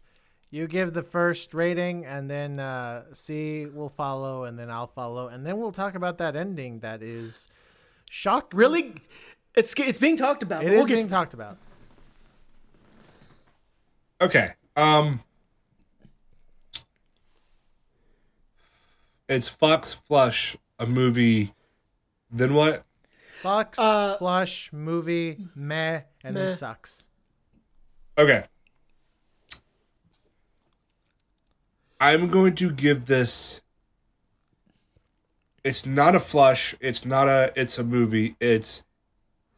You give the first rating, and then uh, C will follow, and then I'll follow, and then we'll talk about that ending that is shock. really it's it's being talked about It but we'll is being talked about. Okay. Um It's Fox Flush, a movie. Then what? Fox, Uh, flush, movie, meh, and Meh. then sucks. Okay. I'm going to give this It's not a flush, it's not a it's a movie, it's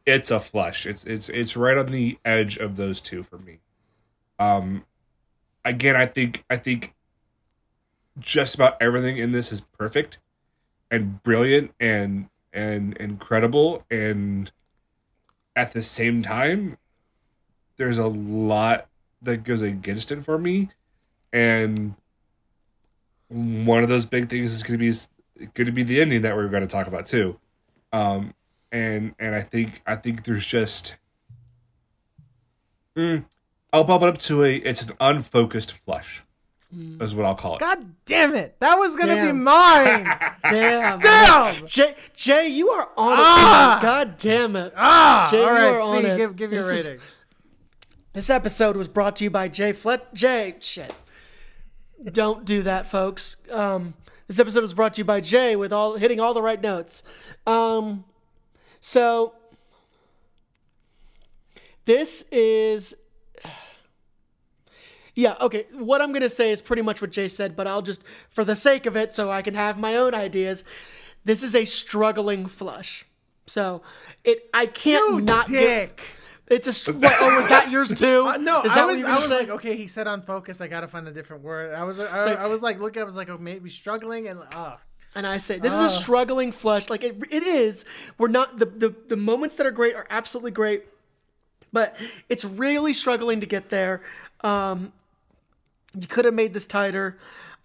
it's a flush. It's it's it's right on the edge of those two for me. Um, again, I think I think just about everything in this is perfect and brilliant and and incredible. And at the same time there's a lot that goes against it for me. And one of those big things is going to be going to be the ending that we're going to talk about too. Um and and i think i think there's just mm, i'll bump it up to a it's an unfocused flush is what i'll call it God damn it! That was gonna be mine. Damn. Damn! Jay, Jay, you are on it. Ah! tonight. God damn it. ah, Jay, all you right. are on See, it. give give your This is- rating. This episode was brought to you by Jay Flet. Jay, shit. Don't do that, folks. Um, this episode was brought to you by Jay with all hitting all the right notes. Um, so this is. Yeah, okay. What I'm going to say is pretty much what Jay said, but I'll just, for the sake of it, so I can have my own ideas, this is a struggling flush. So it, I can't You not get. dick. It's a. str- What, oh, was that yours too? Uh, no, is I was, I was like, okay, he said on focus. I gotta find a different word. I was, I, So- I was like looking. I was like, oh, maybe struggling, and ah, And I say this is a struggling flush. Like it, it is. We're not the, the the moments that are great are absolutely great, but it's really struggling to get there. Um, you could have made this tighter.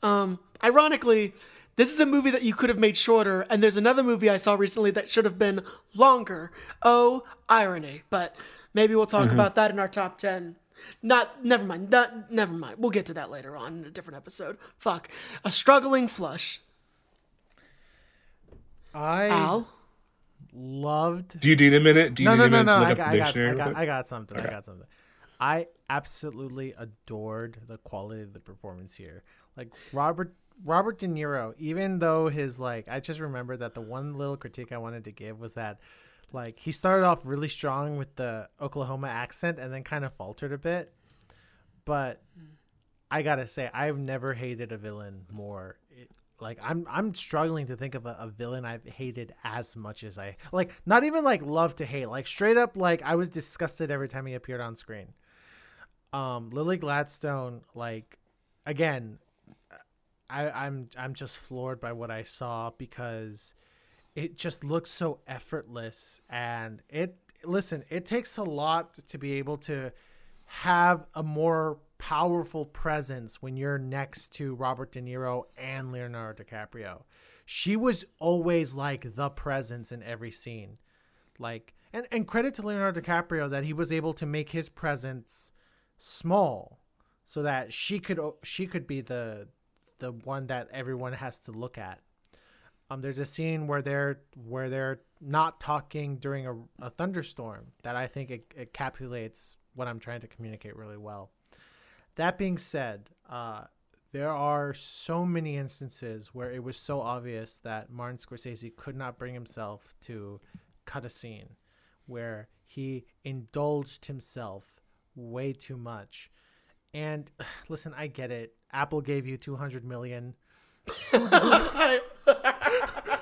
Um, ironically, this is a movie that you could have made shorter, and there's another movie I saw recently that should have been longer. Oh, irony! But maybe we'll talk about that in our top ten. Not, never mind. Not, never mind. We'll get to that later on in a different episode. Fuck, a struggling flush. I Al. loved. do you need a minute do you No, need no, a no, minute no. to look I got, I got, I got, quick? I got something. I got something. I absolutely adored the quality of the performance here. Like Robert Robert De Niro, even though his like, I just remember that the one little critique I wanted to give was that, like, he started off really strong with the Oklahoma accent and then kind of faltered a bit. But mm. I gotta say, I've never hated a villain more. It, like I'm, I'm struggling to think of a, a villain I've hated as much as I like. Not even like love to hate. Like straight up, like I was disgusted every time he appeared on screen. Um, Lily Gladstone, like, again, I, I'm, I'm just floored by what I saw because it just looks so effortless and it listen it takes a lot to be able to have a more powerful presence when you're next to Robert De Niro and Leonardo DiCaprio. She was always like the presence in every scene. Like and, and credit to Leonardo DiCaprio that he was able to make his presence small so that she could she could be the the one that everyone has to look at. Um, there's a scene where they're where they're not talking during a, a thunderstorm that I think it, encapsulates what I'm trying to communicate really well. That being said, uh, there are so many instances where it was so obvious that Martin Scorsese could not bring himself to cut a scene where he indulged himself way too much. And listen, I get it. Apple gave you 200 million.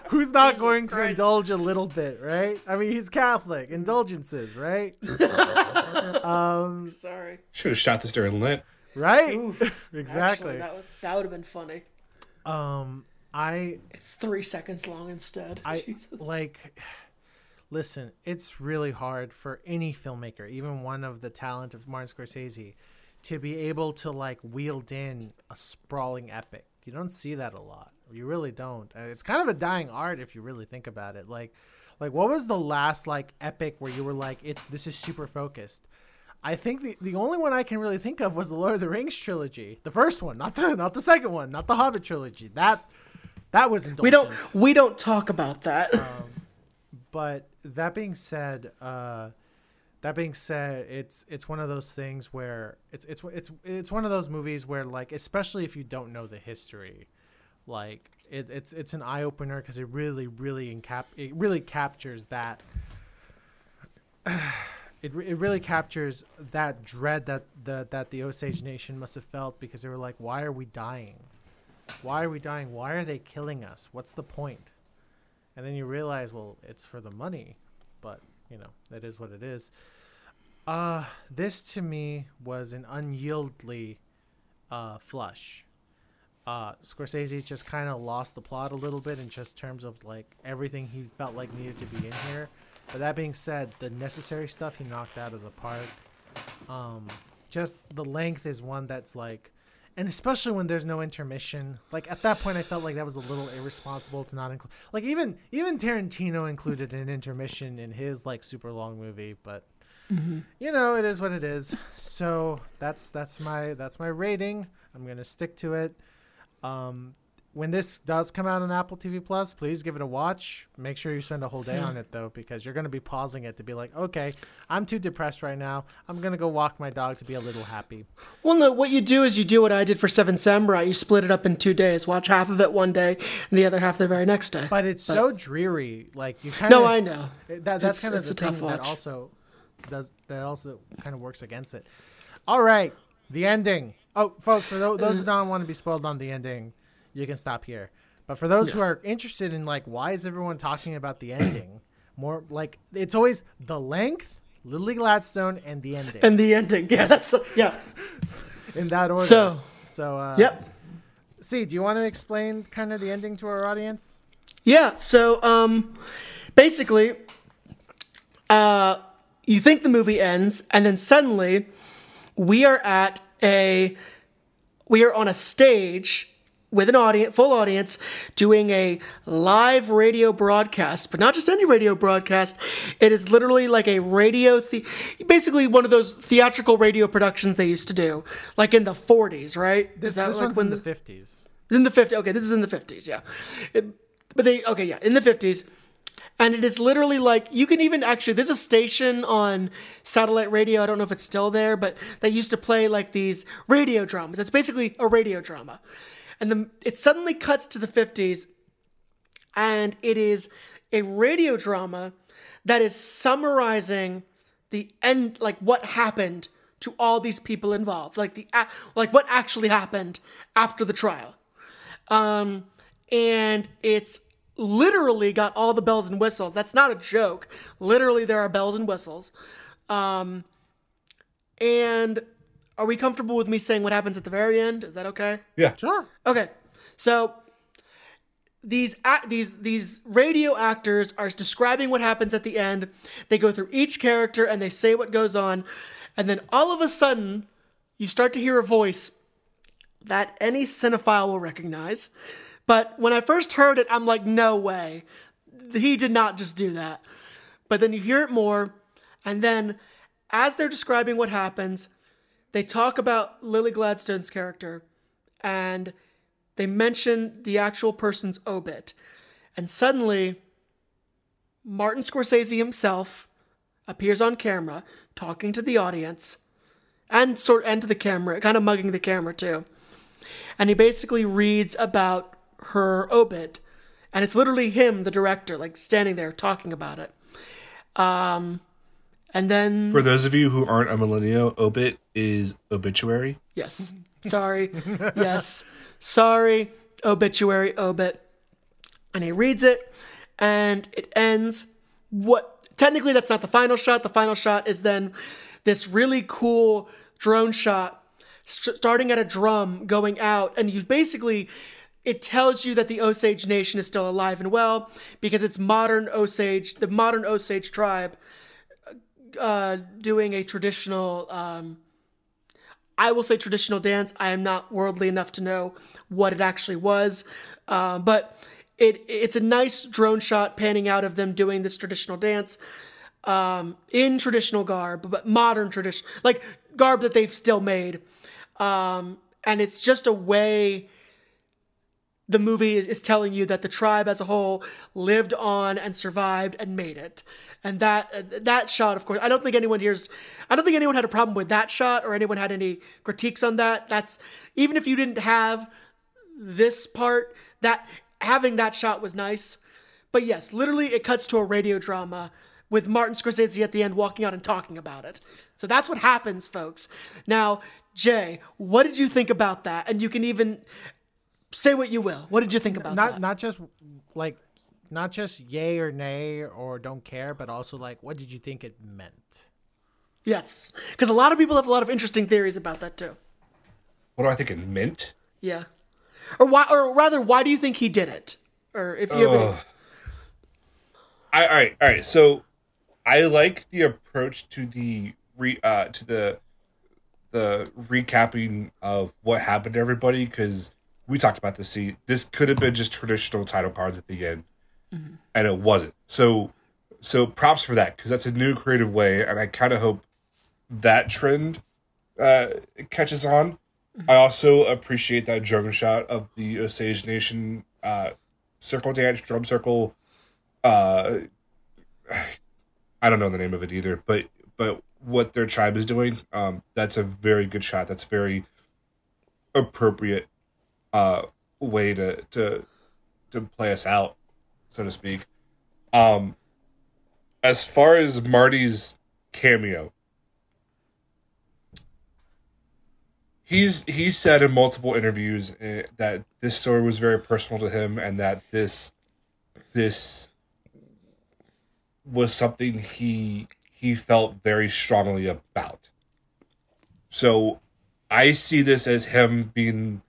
Who's not Jesus going to indulge a little bit, right? I mean, he's Catholic. Indulgences, right? um, Sorry. Should have shot this during Lent. right? Oof. exactly. Actually, that would, that would have been funny. um, I It's three seconds long instead. I Jesus. like listen, it's really hard for any filmmaker, even one of the talent of Martin Scorsese, to be able to like wield in a sprawling epic. You don't see that a lot. You really don't. Uh, It's kind of a dying art if you really think about it. Like like what was the last like epic where you were like it's this is super focused? I think the, the only one I can really think of was the Lord of the Rings trilogy. The first one, not the not the second one, not the Hobbit trilogy. That that was we don't we don't talk about that. But that being said uh that being said it's it's one of those things where it's it's it's it's one of those movies where like especially if you don't know the history like it, it's it's an eye opener because it really really encap it really captures that it, it really captures that dread that the that the Osage Nation must have felt because they were like why are we dying? Why are we dying? Why are they killing us? What's the point and then you realize well it's for the money but you know that is what it is Uh, this to me was an unyieldly uh, flush. Uh, Scorsese just kind of lost the plot a little bit in just terms of like everything he felt like needed to be in here. But that being said, the necessary stuff he knocked out of the park. Um, just the length is one that's like, and especially when there's no intermission. Like at that point, I felt like that was a little irresponsible to not include. Like even even Tarantino included an intermission in his like super long movie, but you know it is what it is. So that's that's my that's my rating. I'm gonna stick to it. Um, when this does come out on Apple TV Plus, please give it a watch. Make sure you spend a whole day hmm. on it though, because you're gonna be pausing it to be like, okay, I'm too depressed right now. I'm gonna go walk my dog to be a little happy. Well, no, what you do is you do what I did for Seven Samurai. You split it up in two days. Watch half of it one day and the other half the very next day. But it's so dreary. Like you kind of no, I know. That, that's kind of the a tough thing that also does that also kind of works against it. All right, the ending. Oh, folks, for those, those who don't want to be spoiled on the ending, you can stop here. But for those who are interested in like why is everyone talking about the ending, more like it's always the length, Lily Gladstone, and the ending And the ending. Yeah, that's yeah. in that order. So, so uh, yep. See, do you want to explain kind of the ending to our audience? Yeah, so um basically uh you think the movie ends and then suddenly we are at a we are on a stage with an audience full audience doing a live radio broadcast but not just any radio broadcast it is literally like a radio the- basically one of those theatrical radio productions they used to do like in the 40s right This, Is that this like one's when in the fifties. in the 50s. Okay, this is in the 50s, yeah. It- but they, okay, yeah, in the 50s. And it is literally like, you can even actually, there's a station on satellite radio, I don't know if it's still there, but they used to play like these radio dramas. It's basically a radio drama. And the, it suddenly cuts to the 50s, and it is a radio drama that is summarizing the end, like what happened to all these people involved, like the like what actually happened after the trial. Um, and it's literally got all the bells and whistles. That's not a joke. Literally, there are bells and whistles. Um, and are we comfortable with me saying what happens at the very end? Is that okay? Yeah. Sure. Okay, so these ac these these radio actors are describing what happens at the end. They go through each character and they say what goes on, and then all of a sudden, you start to hear a voice that any cinephile will recognize. But when I first heard it, I'm like, no way, he did not just do that. But then you hear it more, and then as they're describing what happens, they talk about Lily Gladstone's character and they mention the actual person's obit. And suddenly, Martin Scorsese himself appears on camera talking to the audience and sort and to the camera, kind of mugging the camera too. And he basically reads about her obit. And it's literally him, the director, like standing there talking about it. Um, and then For those of you who aren't a millennial, obit is obituary. Yes. Sorry. yes. Sorry. Obituary, obit. And he reads it and it ends. What technically that's not the final shot. The final shot is then this really cool drone shot st- starting at a drum going out and you basically it tells you that the Osage Nation is still alive and well because it's modern Osage, the modern Osage tribe uh, doing a traditional um, I will say traditional dance. I am not worldly enough to know what it actually was, uh, but it it's a nice drone shot panning out of them doing this traditional dance um, in traditional garb, but modern tradition, like garb that they've still made, um, and it's just a way the movie is, is telling you that the tribe as a whole lived on and survived and made it and that uh, that shot of course i don't think anyone here's i don't think anyone had a problem with that shot or anyone had any critiques on that. That's even if you didn't have this part that having that shot was nice. But yes literally it cuts to a radio drama with martin scorsese at the end walking out and talking about it. So that's what happens folks. Now jay what did you think about that? And you can even say what you will. What did you think about not that? not just like not just yay or nay or don't care, but also like what did you think it meant? Yes, because a lot of people have a lot of interesting theories about that too. What do I think it meant? Yeah, or why, or rather, why do you think he did it? Or if you have any, I, all right, all right. So I like the approach to the re uh to the the recapping of what happened to everybody because we talked about this. See, this could have been just traditional title cards at the end, and it wasn't. So so props for that because that's a new creative way, and I kind of hope that trend uh catches on. I also appreciate that drone shot of the Osage Nation uh, circle dance, drum circle. Uh, I don't know the name of it either, but but what their tribe is doing, um, that's a very good shot. That's very appropriate uh, way to to to play us out, so to speak. Um, as far as Marty's cameo, he's he said in multiple interviews uh, that this story was very personal to him and that this this was something he he felt very strongly about so i see this as him being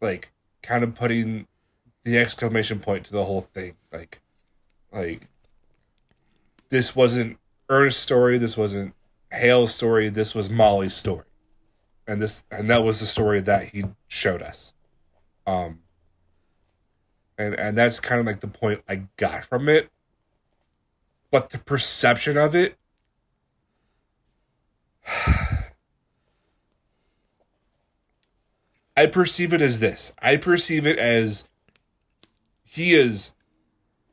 like kind of putting the exclamation point to the whole thing. Like like this wasn't ernest's story this wasn't hale's story this was molly's story. And this and that was the story that he showed us. Um and and that's kind of like the point i got from it. But the perception of it i perceive it as this. I perceive it as he is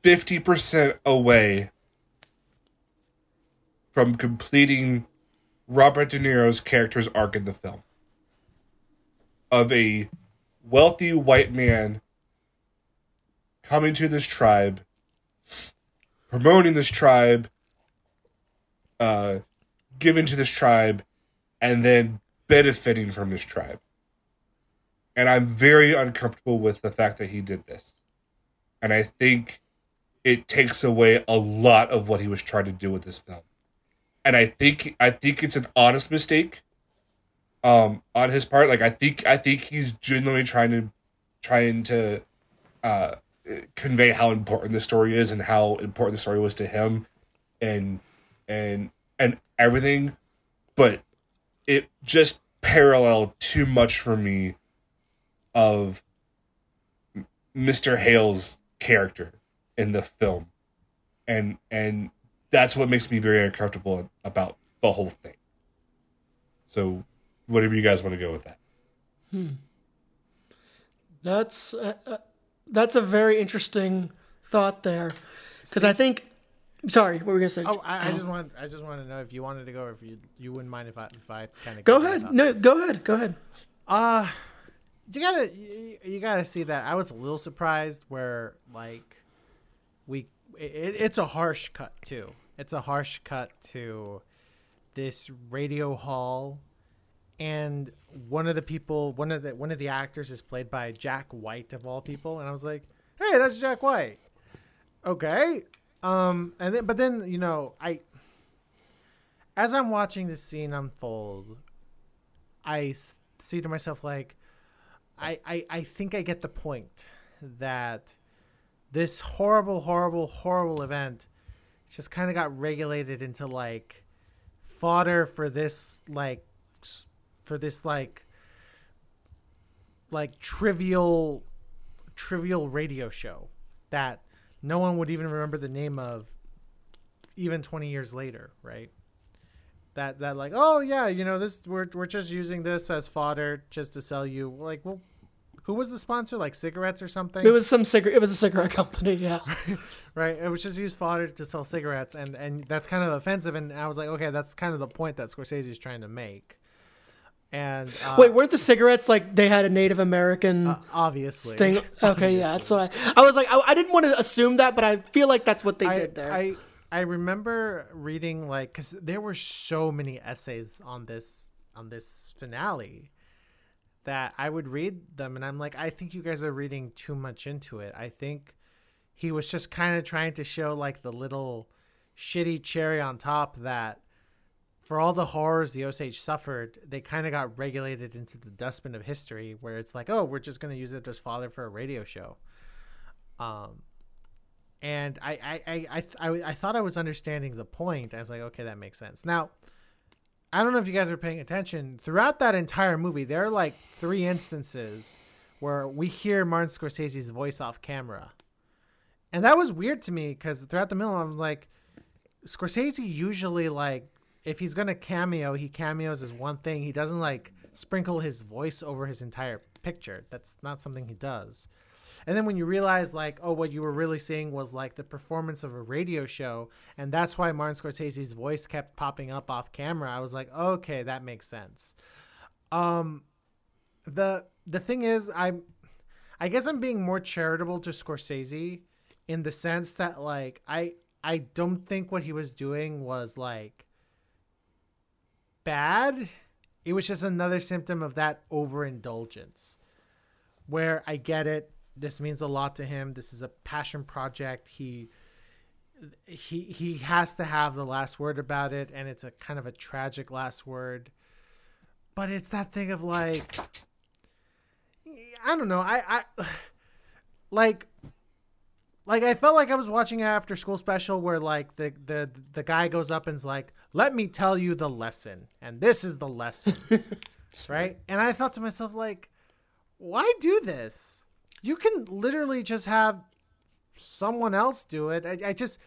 50% away from completing Robert De Niro's character's arc in the film of a wealthy white man coming to this tribe, promoting this tribe, uh, giving to this tribe, and then benefiting from this tribe. And I'm very uncomfortable with the fact that he did this. And I think it takes away a lot of what he was trying to do with this film and I think I think it's an honest mistake um on his part like I think I think he's genuinely trying to trying to uh convey how important the story is and how important the story was to him and and and everything but it just paralleled too much for me of Mr. Hale's character in the film and and that's what makes me very uncomfortable about the whole thing. So, whatever you guys want to go with that. Hmm. That's uh, uh, that's a very interesting thought there, because I think. Sorry, what were we gonna say? Oh, I, I just want I just want to know if you wanted to go, or if you you wouldn't mind if I if I kind of go ahead. No, go ahead. Go ahead. Uh you gotta you, you gotta see that. I was a little surprised where like we it, it's a harsh cut too. It's a harsh cut to this radio hall, and one of the people, one of the one of the actors is played by Jack White of all people, and I was like, hey, that's Jack White. Okay, um, and then but then you know I as I'm watching this scene unfold, I see to myself like, I, I I think I get the point that this horrible, horrible, horrible event just kind of got regulated into like fodder for this like for this like like trivial trivial radio show that no one would even remember the name of even 20 years later right that that like oh yeah you know this we're, we're just using this as fodder just to sell you like well who was the sponsor like cigarettes or something It was some cigarette. It was a cigarette company. Yeah. right it was just used fodder to sell cigarettes and and that's kind of offensive and i was like okay that's kind of the point that scorsese's trying to make and uh, Wait, weren't the cigarettes like they had a Native American obviously thing? Okay, yeah, that's what I. I was like, I, I didn't want to assume that, but I feel like that's what they I, did there. I I remember reading like because there were so many essays on this on this finale that I would read them and I'm like I think you guys are reading too much into it. I think he was just kind of trying to show like the little shitty cherry on top that for all the horrors the Osage suffered, they kind of got regulated into the dustbin of history, where it's like, oh, we're just gonna use it as fodder for a radio show. Um, and I I I I, I, I thought I was understanding the point. I was like, okay, that makes sense. Now, I don't know if you guys are paying attention. Throughout that entire movie, there are like three instances where we hear Martin Scorsese's voice off camera. And that was weird to me because throughout the middle, I'm like, Scorsese usually like if he's gonna cameo, he cameos as one thing. He doesn't like sprinkle his voice over his entire picture. That's not something he does. And then when you realize like, oh, what you were really seeing was like the performance of a radio show, and that's why Martin Scorsese's voice kept popping up off camera, I was like, okay, that makes sense. Um, the the thing is, I'm, I guess I'm being more charitable to Scorsese, in the sense that like I I don't think what he was doing was like bad. It was just another symptom of that overindulgence. Where I get it, this means a lot to him. This is a passion project. He he he has to have the last word about it and it's a kind of a tragic last word. But it's that thing of like I don't know. I I like like I felt like I was watching an after school special where like the the the guy goes up and's like, "Let me tell you the lesson, and this is the lesson," right? And I thought to myself like, why do this? You can literally just have someone else do it. I, I just.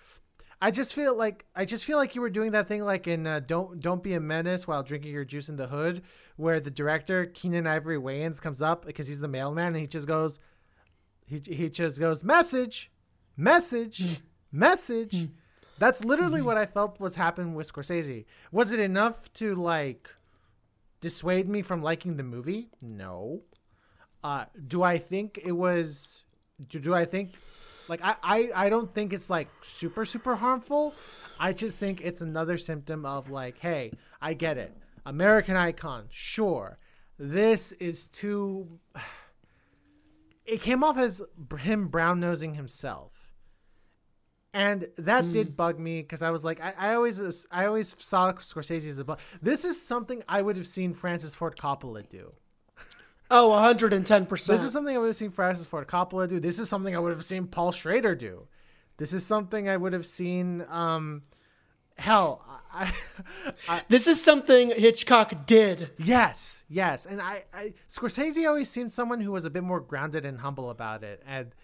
I just feel like I just feel like you were doing that thing like in uh, don't don't be a menace while drinking your juice in the hood, where the director Keenen Ivory Wayans comes up because he's the mailman and he just goes, he he just goes message, message, message. That's literally what I felt was happening with Scorsese. Was it enough to like dissuade me from liking the movie? No. Uh, do I think it was? Do, do I think like I, I I don't think it's like super super harmful. I just think it's another symptom of like, hey, I get it. American icon, sure. This is too. It came off as him brown nosing himself and that mm. did bug me because I was like, I, I, always, I always saw Scorsese as a. Bu- this is something I would have seen Francis Ford Coppola do. Oh, 110%. This is something I would have seen Francis Ford Coppola do. This is something I would have seen Paul Schrader do. This is something I would have seen. Um, hell, I, I, this is something Hitchcock did. Yes, yes, and I, I Scorsese always seemed someone who was a bit more grounded and humble about it, and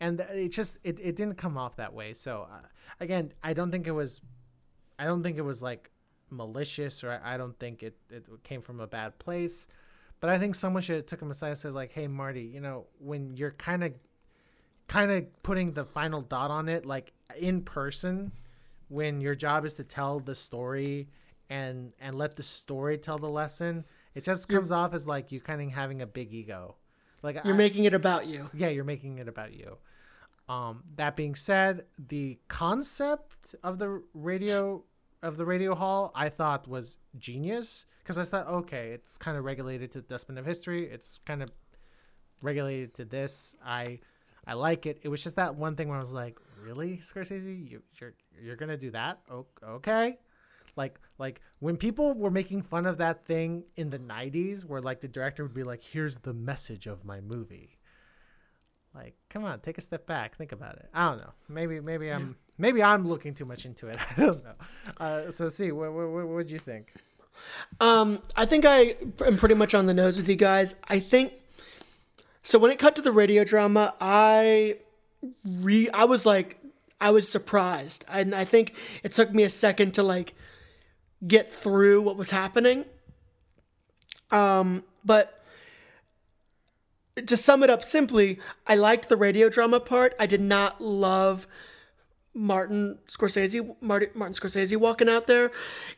and it just it, it didn't come off that way so uh, again i don't think it was i don't think it was like malicious or i, I don't think it, it came from a bad place but i think someone should have took him aside and said like hey marty you know when you're kind of kind of putting the final dot on it like in person when your job is to tell the story and and let the story tell the lesson it just comes you're, off as like you kind of having a big ego. Like you're I, making it about you. Yeah you're making it about you. Um, that being said, the concept of the radio of the radio hall I thought was genius because I thought, okay, it's kind of regulated to the Dustbin of History. It's kind of regulated to this. I I like it. It was just that one thing where I was like, really, Scorsese, you, you're you're gonna do that? Okay. Like like when people were making fun of that thing in the '90s, where like the director would be like, "Here's the message of my movie," Like, come on, take a step back, think about it. I don't know. Maybe, maybe I'm, maybe I'm looking too much into it. I don't know. Uh, so, see, what, what, what would you think? Um, I think I am pretty much on the nose with you guys. I think so. When it cut to the radio drama, I re, I was like, I was surprised, and I think it took me a second to like get through what was happening. Um, but to sum it up simply, I liked the radio drama part. I did not love Martin Scorsese, Martin, Martin Scorsese walking out there.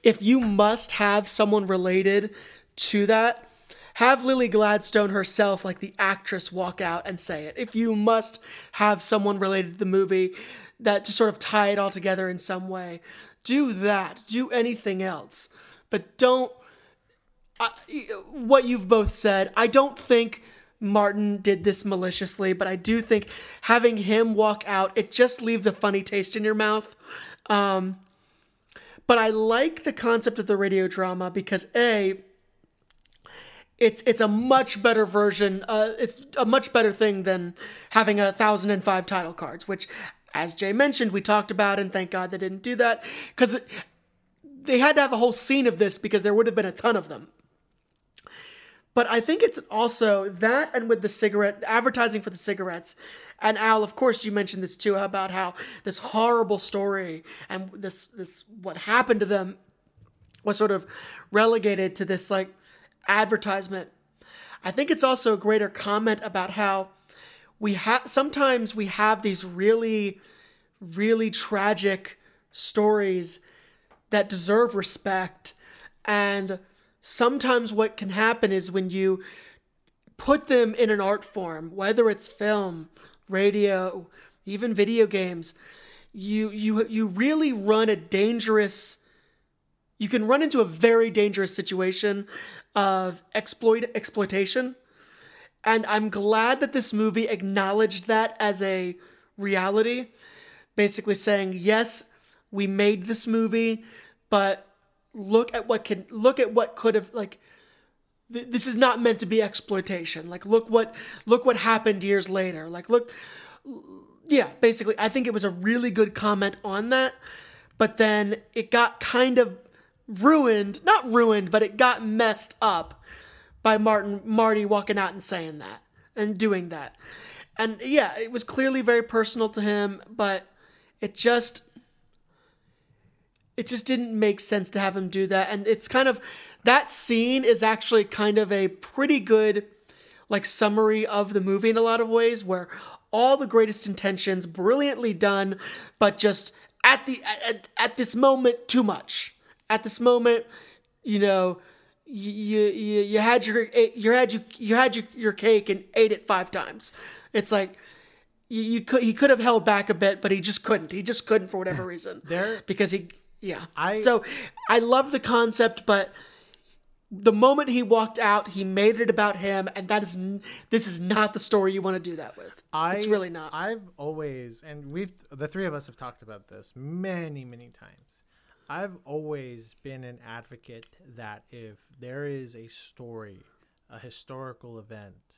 If you must have someone related to that, have Lily Gladstone herself, like the actress, walk out and say it. If you must have someone related to the movie that to sort of tie it all together in some way, do that. Do anything else. But don't. Uh, what you've both said, I don't think Martin did this maliciously, but I do think having him walk out, it just leaves a funny taste in your mouth. Um, but I like the concept of the radio drama because a it's it's a much better version. Uh, it's a much better thing than having a thousand and five title cards, which, as Jay mentioned, we talked about, and thank God they didn't do that because they had to have a whole scene of this because there would have been a ton of them. But I think it's also that, and with the cigarette advertising for the cigarettes, and Al, of course, you mentioned this too about how this horrible story and this this what happened to them was sort of relegated to this like advertisement. I think it's also a greater comment about how we have sometimes we have these really, really tragic stories that deserve respect. And sometimes what can happen is when you put them in an art form, whether it's film, radio, even video games, you you you really run a dangerous you can run into a very dangerous situation of exploit exploitation. And I'm glad that this movie acknowledged that as a reality, basically saying, yes, we made this movie, but look at what can look at what could have like th- this is not meant to be exploitation. Like look what look what happened years later. Like look yeah, basically I think it was a really good comment on that, but then it got kind of ruined, not ruined, but it got messed up by Martin Marty walking out and saying that and doing that. And yeah, it was clearly very personal to him, but it just it just didn't make sense to have him do that. And it's kind of that scene is actually kind of a pretty good like summary of the movie in a lot of ways where all the greatest intentions brilliantly done but just at the at, at this moment too much at this moment, you know, you you, you had your eh, you had you you had your, your cake and ate it five times. It's like you, you could he could have held back a bit, but he just couldn't. He just couldn't for whatever reason. There- because he yeah. I- so I love the concept, but the moment he walked out, he made it about him, and that is this is not the story you want to do that with. I, it's really not. I've always, and we've, the three of us have talked about this many, many times. I've always been an advocate that if there is a story, a historical event,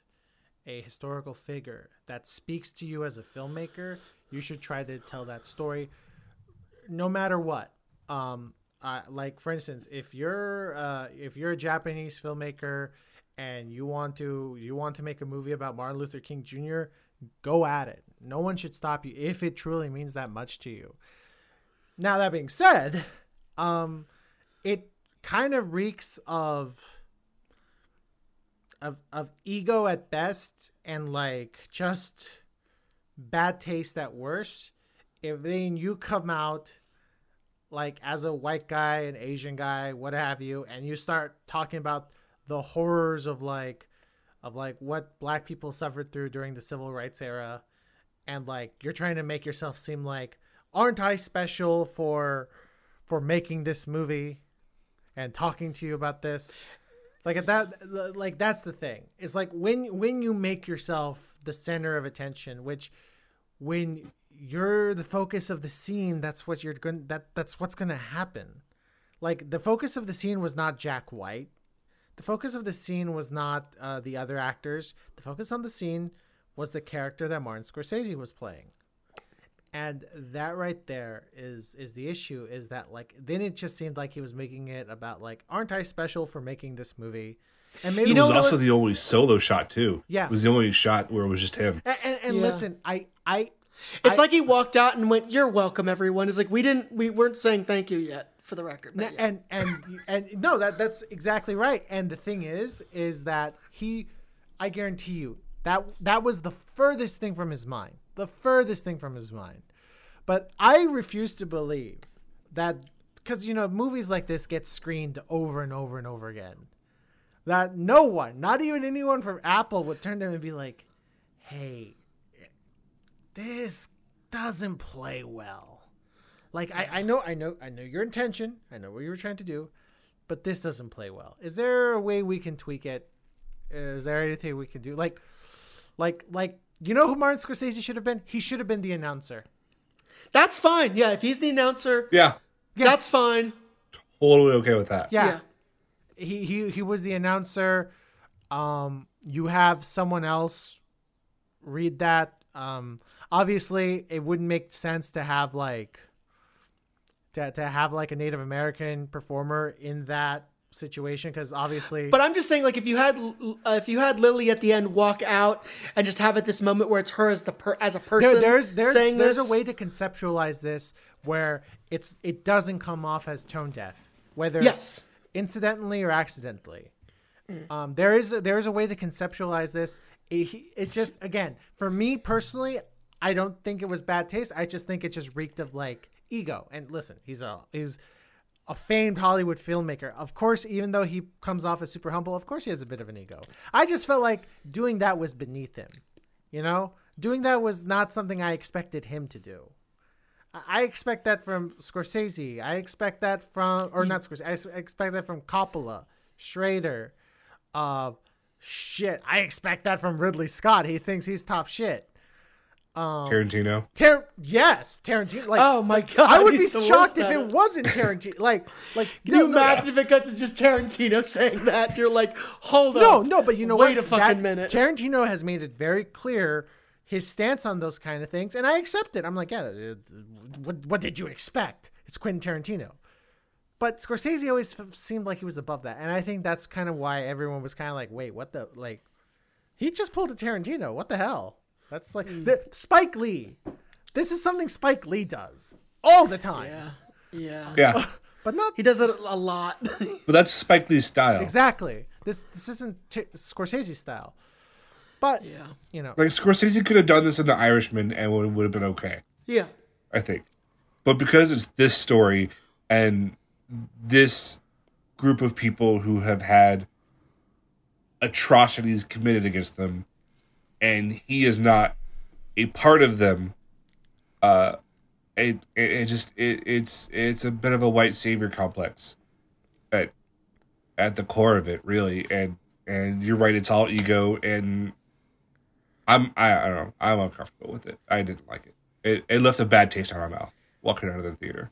a historical figure that speaks to you as a filmmaker, you should try to tell that story no matter what. Um, uh, like for instance, if you're uh, if you're a Japanese filmmaker and you want to you want to make a movie about Martin Luther King Jr., go at it. No one should stop you if it truly means that much to you. Now that being said, um, it kind of reeks of of of ego at best and like just bad taste at worst. If then you come out like as a white guy, an Asian guy, what have you, and you start talking about the horrors of like of like what black people suffered through during the civil rights era and like you're trying to make yourself seem like aren't I special for for making this movie and talking to you about this? Like at that like that's the thing. It's like when when you make yourself the center of attention which when you're the focus of the scene that's what you're going that that's what's going to happen like the focus of the scene was not jack white the focus of the scene was not uh, the other actors the focus on the scene was the character that martin scorsese was playing and that right there is is the issue is that like then it just seemed like he was making it about like aren't i special for making this movie and maybe It know was what also was- the only solo shot too. Yeah. it was the only shot where it was just him. and, and, and Yeah. listen i i it's I- like he walked out and went, "You're welcome, everyone." It's like we didn't, we weren't saying thank you yet, for the record. yeah. and and and no that that's exactly right and the thing is is that he i guarantee you that that was the furthest thing from his mind the furthest thing from his mind but i refuse to believe that because you know movies like this get screened over and over and over again that no one not even anyone from apple would turn to him and be like hey this doesn't play well like I, I know I know I know your intention. I know what you were trying to do, but this doesn't play well. Is there a way we can tweak it? Is there anything we can do? Like like like you know who Martin Scorsese should have been? He should have been the announcer. That's fine. Yeah, if he's the announcer, Yeah, That's fine. Totally okay with that. Yeah. He, he he was the announcer. Um, you have someone else read that. Um, obviously, it wouldn't make sense to have like to, to have like a Native American performer in that situation because obviously But I'm just saying, like, if you had uh, if you had Lily at the end walk out and just have it this moment where it's her as the per- as a person there, there's there's saying there's this, a way to conceptualize this where it's it doesn't come off as tone deaf whether Yes. incidentally or accidentally. Um, there is a, there is a way to conceptualize this. It, it's just again for me personally i don't think it was bad taste i just think it just reeked of like ego and listen he's a he's a famed Hollywood filmmaker. Of course, even though he comes off as super humble, of course he has a bit of an ego. I just felt like doing that was beneath him. You know, doing that was not something I expected him to do. I- expect that from Scorsese. I expect that from, or not Scorsese. I expect that from Coppola, Schrader. Uh, shit. I expect that from Ridley Scott. He thinks he's top shit. Um, Tarantino. Tar- yes, Tarantino. Like, Oh my God, I would be shocked if it it. wasn't Tarantino. Like, like Can you no, no, imagine if it cuts? It's just Tarantino saying that. You're like, hold on. No, up. no, but you know wait what? Wait a fucking That- minute. Tarantino has made it very clear his stance on those kind of things, and I accept it. I'm like, yeah, what, what did you expect? It's Quentin Tarantino. But Scorsese always f- seemed like he was above that, and I think that's kind of why everyone was kind of like, wait, what the like? He just pulled a Tarantino. What the hell? That's like Hmm. the, Spike Lee. This is something Spike Lee does all the time, yeah, yeah. Yeah. but not He does it a lot. but that's Spike Lee's style. exactly. This this isn't t- Scorsese style, but yeah, you know, Like Scorsese could have done this in The Irishman and it would have been okay. yeah. I think. But because it's this story and this group of people who have had atrocities committed against them and he is not a part of them uh it it, it just it, it's it's a bit of a white savior complex at at the core of it really. And and you're right it's all ego and i'm i, I don't know i'm uncomfortable with it. I didn't like it. It, it left a bad taste in my mouth walking out of the theater.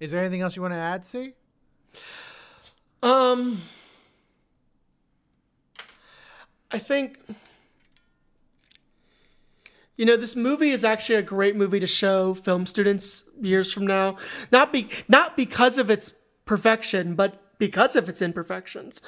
Is there anything else you want to add? See, Um, I think you know this movie is actually a great movie to show film students years from now. Not be not because of its perfection, but because of its imperfections.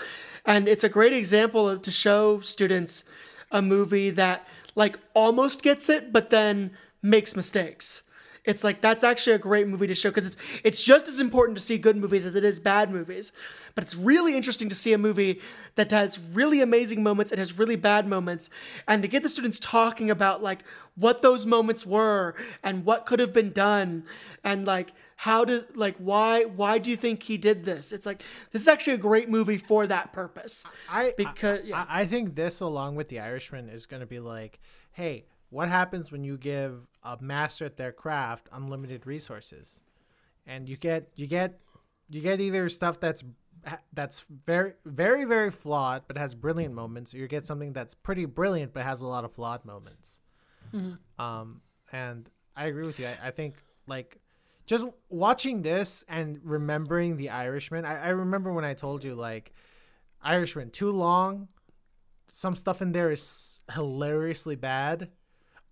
And it's a great example of, to show students a movie that like almost gets it, but then makes mistakes. It's like that's actually a great movie to show because it's it's just as important to see good movies as it is bad movies. But it's really interesting to see a movie that has really amazing moments and has really bad moments, and to get the students talking about like what those moments were and what could have been done, and like how to like why why do you think he did this? It's like this is actually a great movie for that purpose. I because I, yeah. I, I think this, along with The Irishman, is going to be like, hey, what happens when you give a master at their craft unlimited resources, and you get you get you get either stuff that's that's very very very flawed but has brilliant moments, or you get something that's pretty brilliant but has a lot of flawed moments. Um, and I agree with you. I, I think like just watching this and remembering the Irishman. I, I remember when I told you like Irishman too long. Some stuff in there is hilariously bad.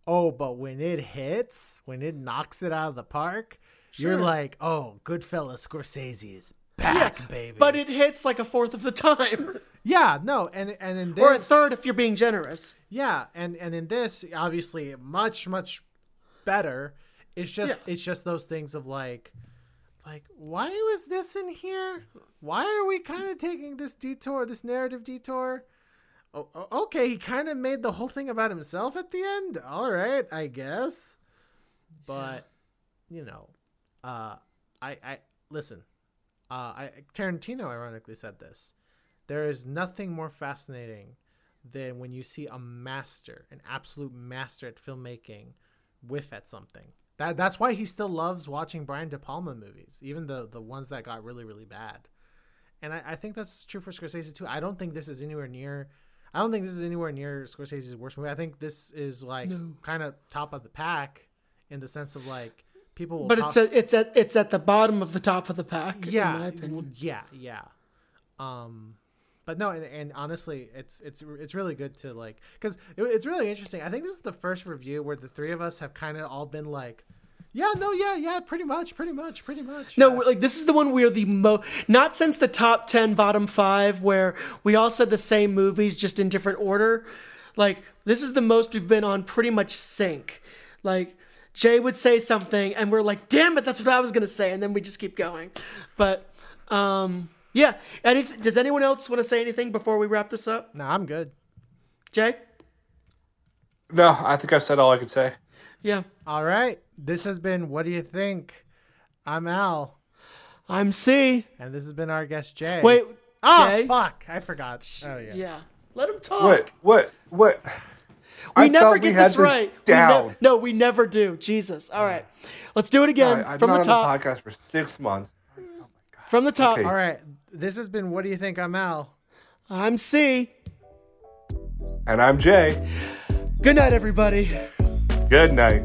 Oh, but when it hits, when it knocks it out of the park, you're like, oh, Goodfellas Scorsese is back, baby. but it hits like a fourth of the time, yeah, no, and and in this, or a third if you're being generous. Yeah, and and in this, obviously, much much better. It's just Yeah. it's just those things of like, like why was this in here? Why are we kind of taking this detour, this narrative detour? Oh, okay, he kind of made the whole thing about himself at the end. All right, I guess. But you know, uh, I I listen. Uh, I Tarantino ironically said this. There is nothing more fascinating than when you see a master, an absolute master at filmmaking, whiff at something. That that's why he still loves watching Brian De Palma movies, even the the ones that got really really bad. And I, I think that's true for Scorsese too. I don't think this is anywhere near. I don't think this is anywhere near Scorsese's worst movie. I think this is like kind of top of the pack in the sense of like people. Will But it's at it's at it's at the bottom of the top of the pack. yeah, in my opinion. yeah, yeah. Um, but no, and, and honestly, it's it's it's really good to like because it, it's really interesting. I think this is the first review where the three of us have kind of all been like, yeah, no, yeah, yeah, pretty much, pretty much, pretty much. No, yeah. like this is the one we're the most not since the top 10 bottom 5 where we all said the same movies just in different order. Like this is the most we've been on pretty much sync. Like Jay would say something and we're like, "Damn it, that's what I was going to say." And then we just keep going. But um yeah, any does anyone else want to say anything before we wrap this up? no, I'm good. Jay? No, I think I've said all I could say. Yeah. All right, this has been. What do you think? I'm Al, I'm C. and this has been our guest Jay. Wait, oh Jay? fuck, I forgot. Oh yeah. Yeah. Let him talk. What? What? What? We I never thought we get had this this right. We down. ne- no, we never do. Jesus. All right. Let's do it again I, have from been the on top. the podcast for six months. From the top. Okay. All right, this has been. What do you think? I'm Al. I'm C. And I'm Jay. Good night, everybody. Good night.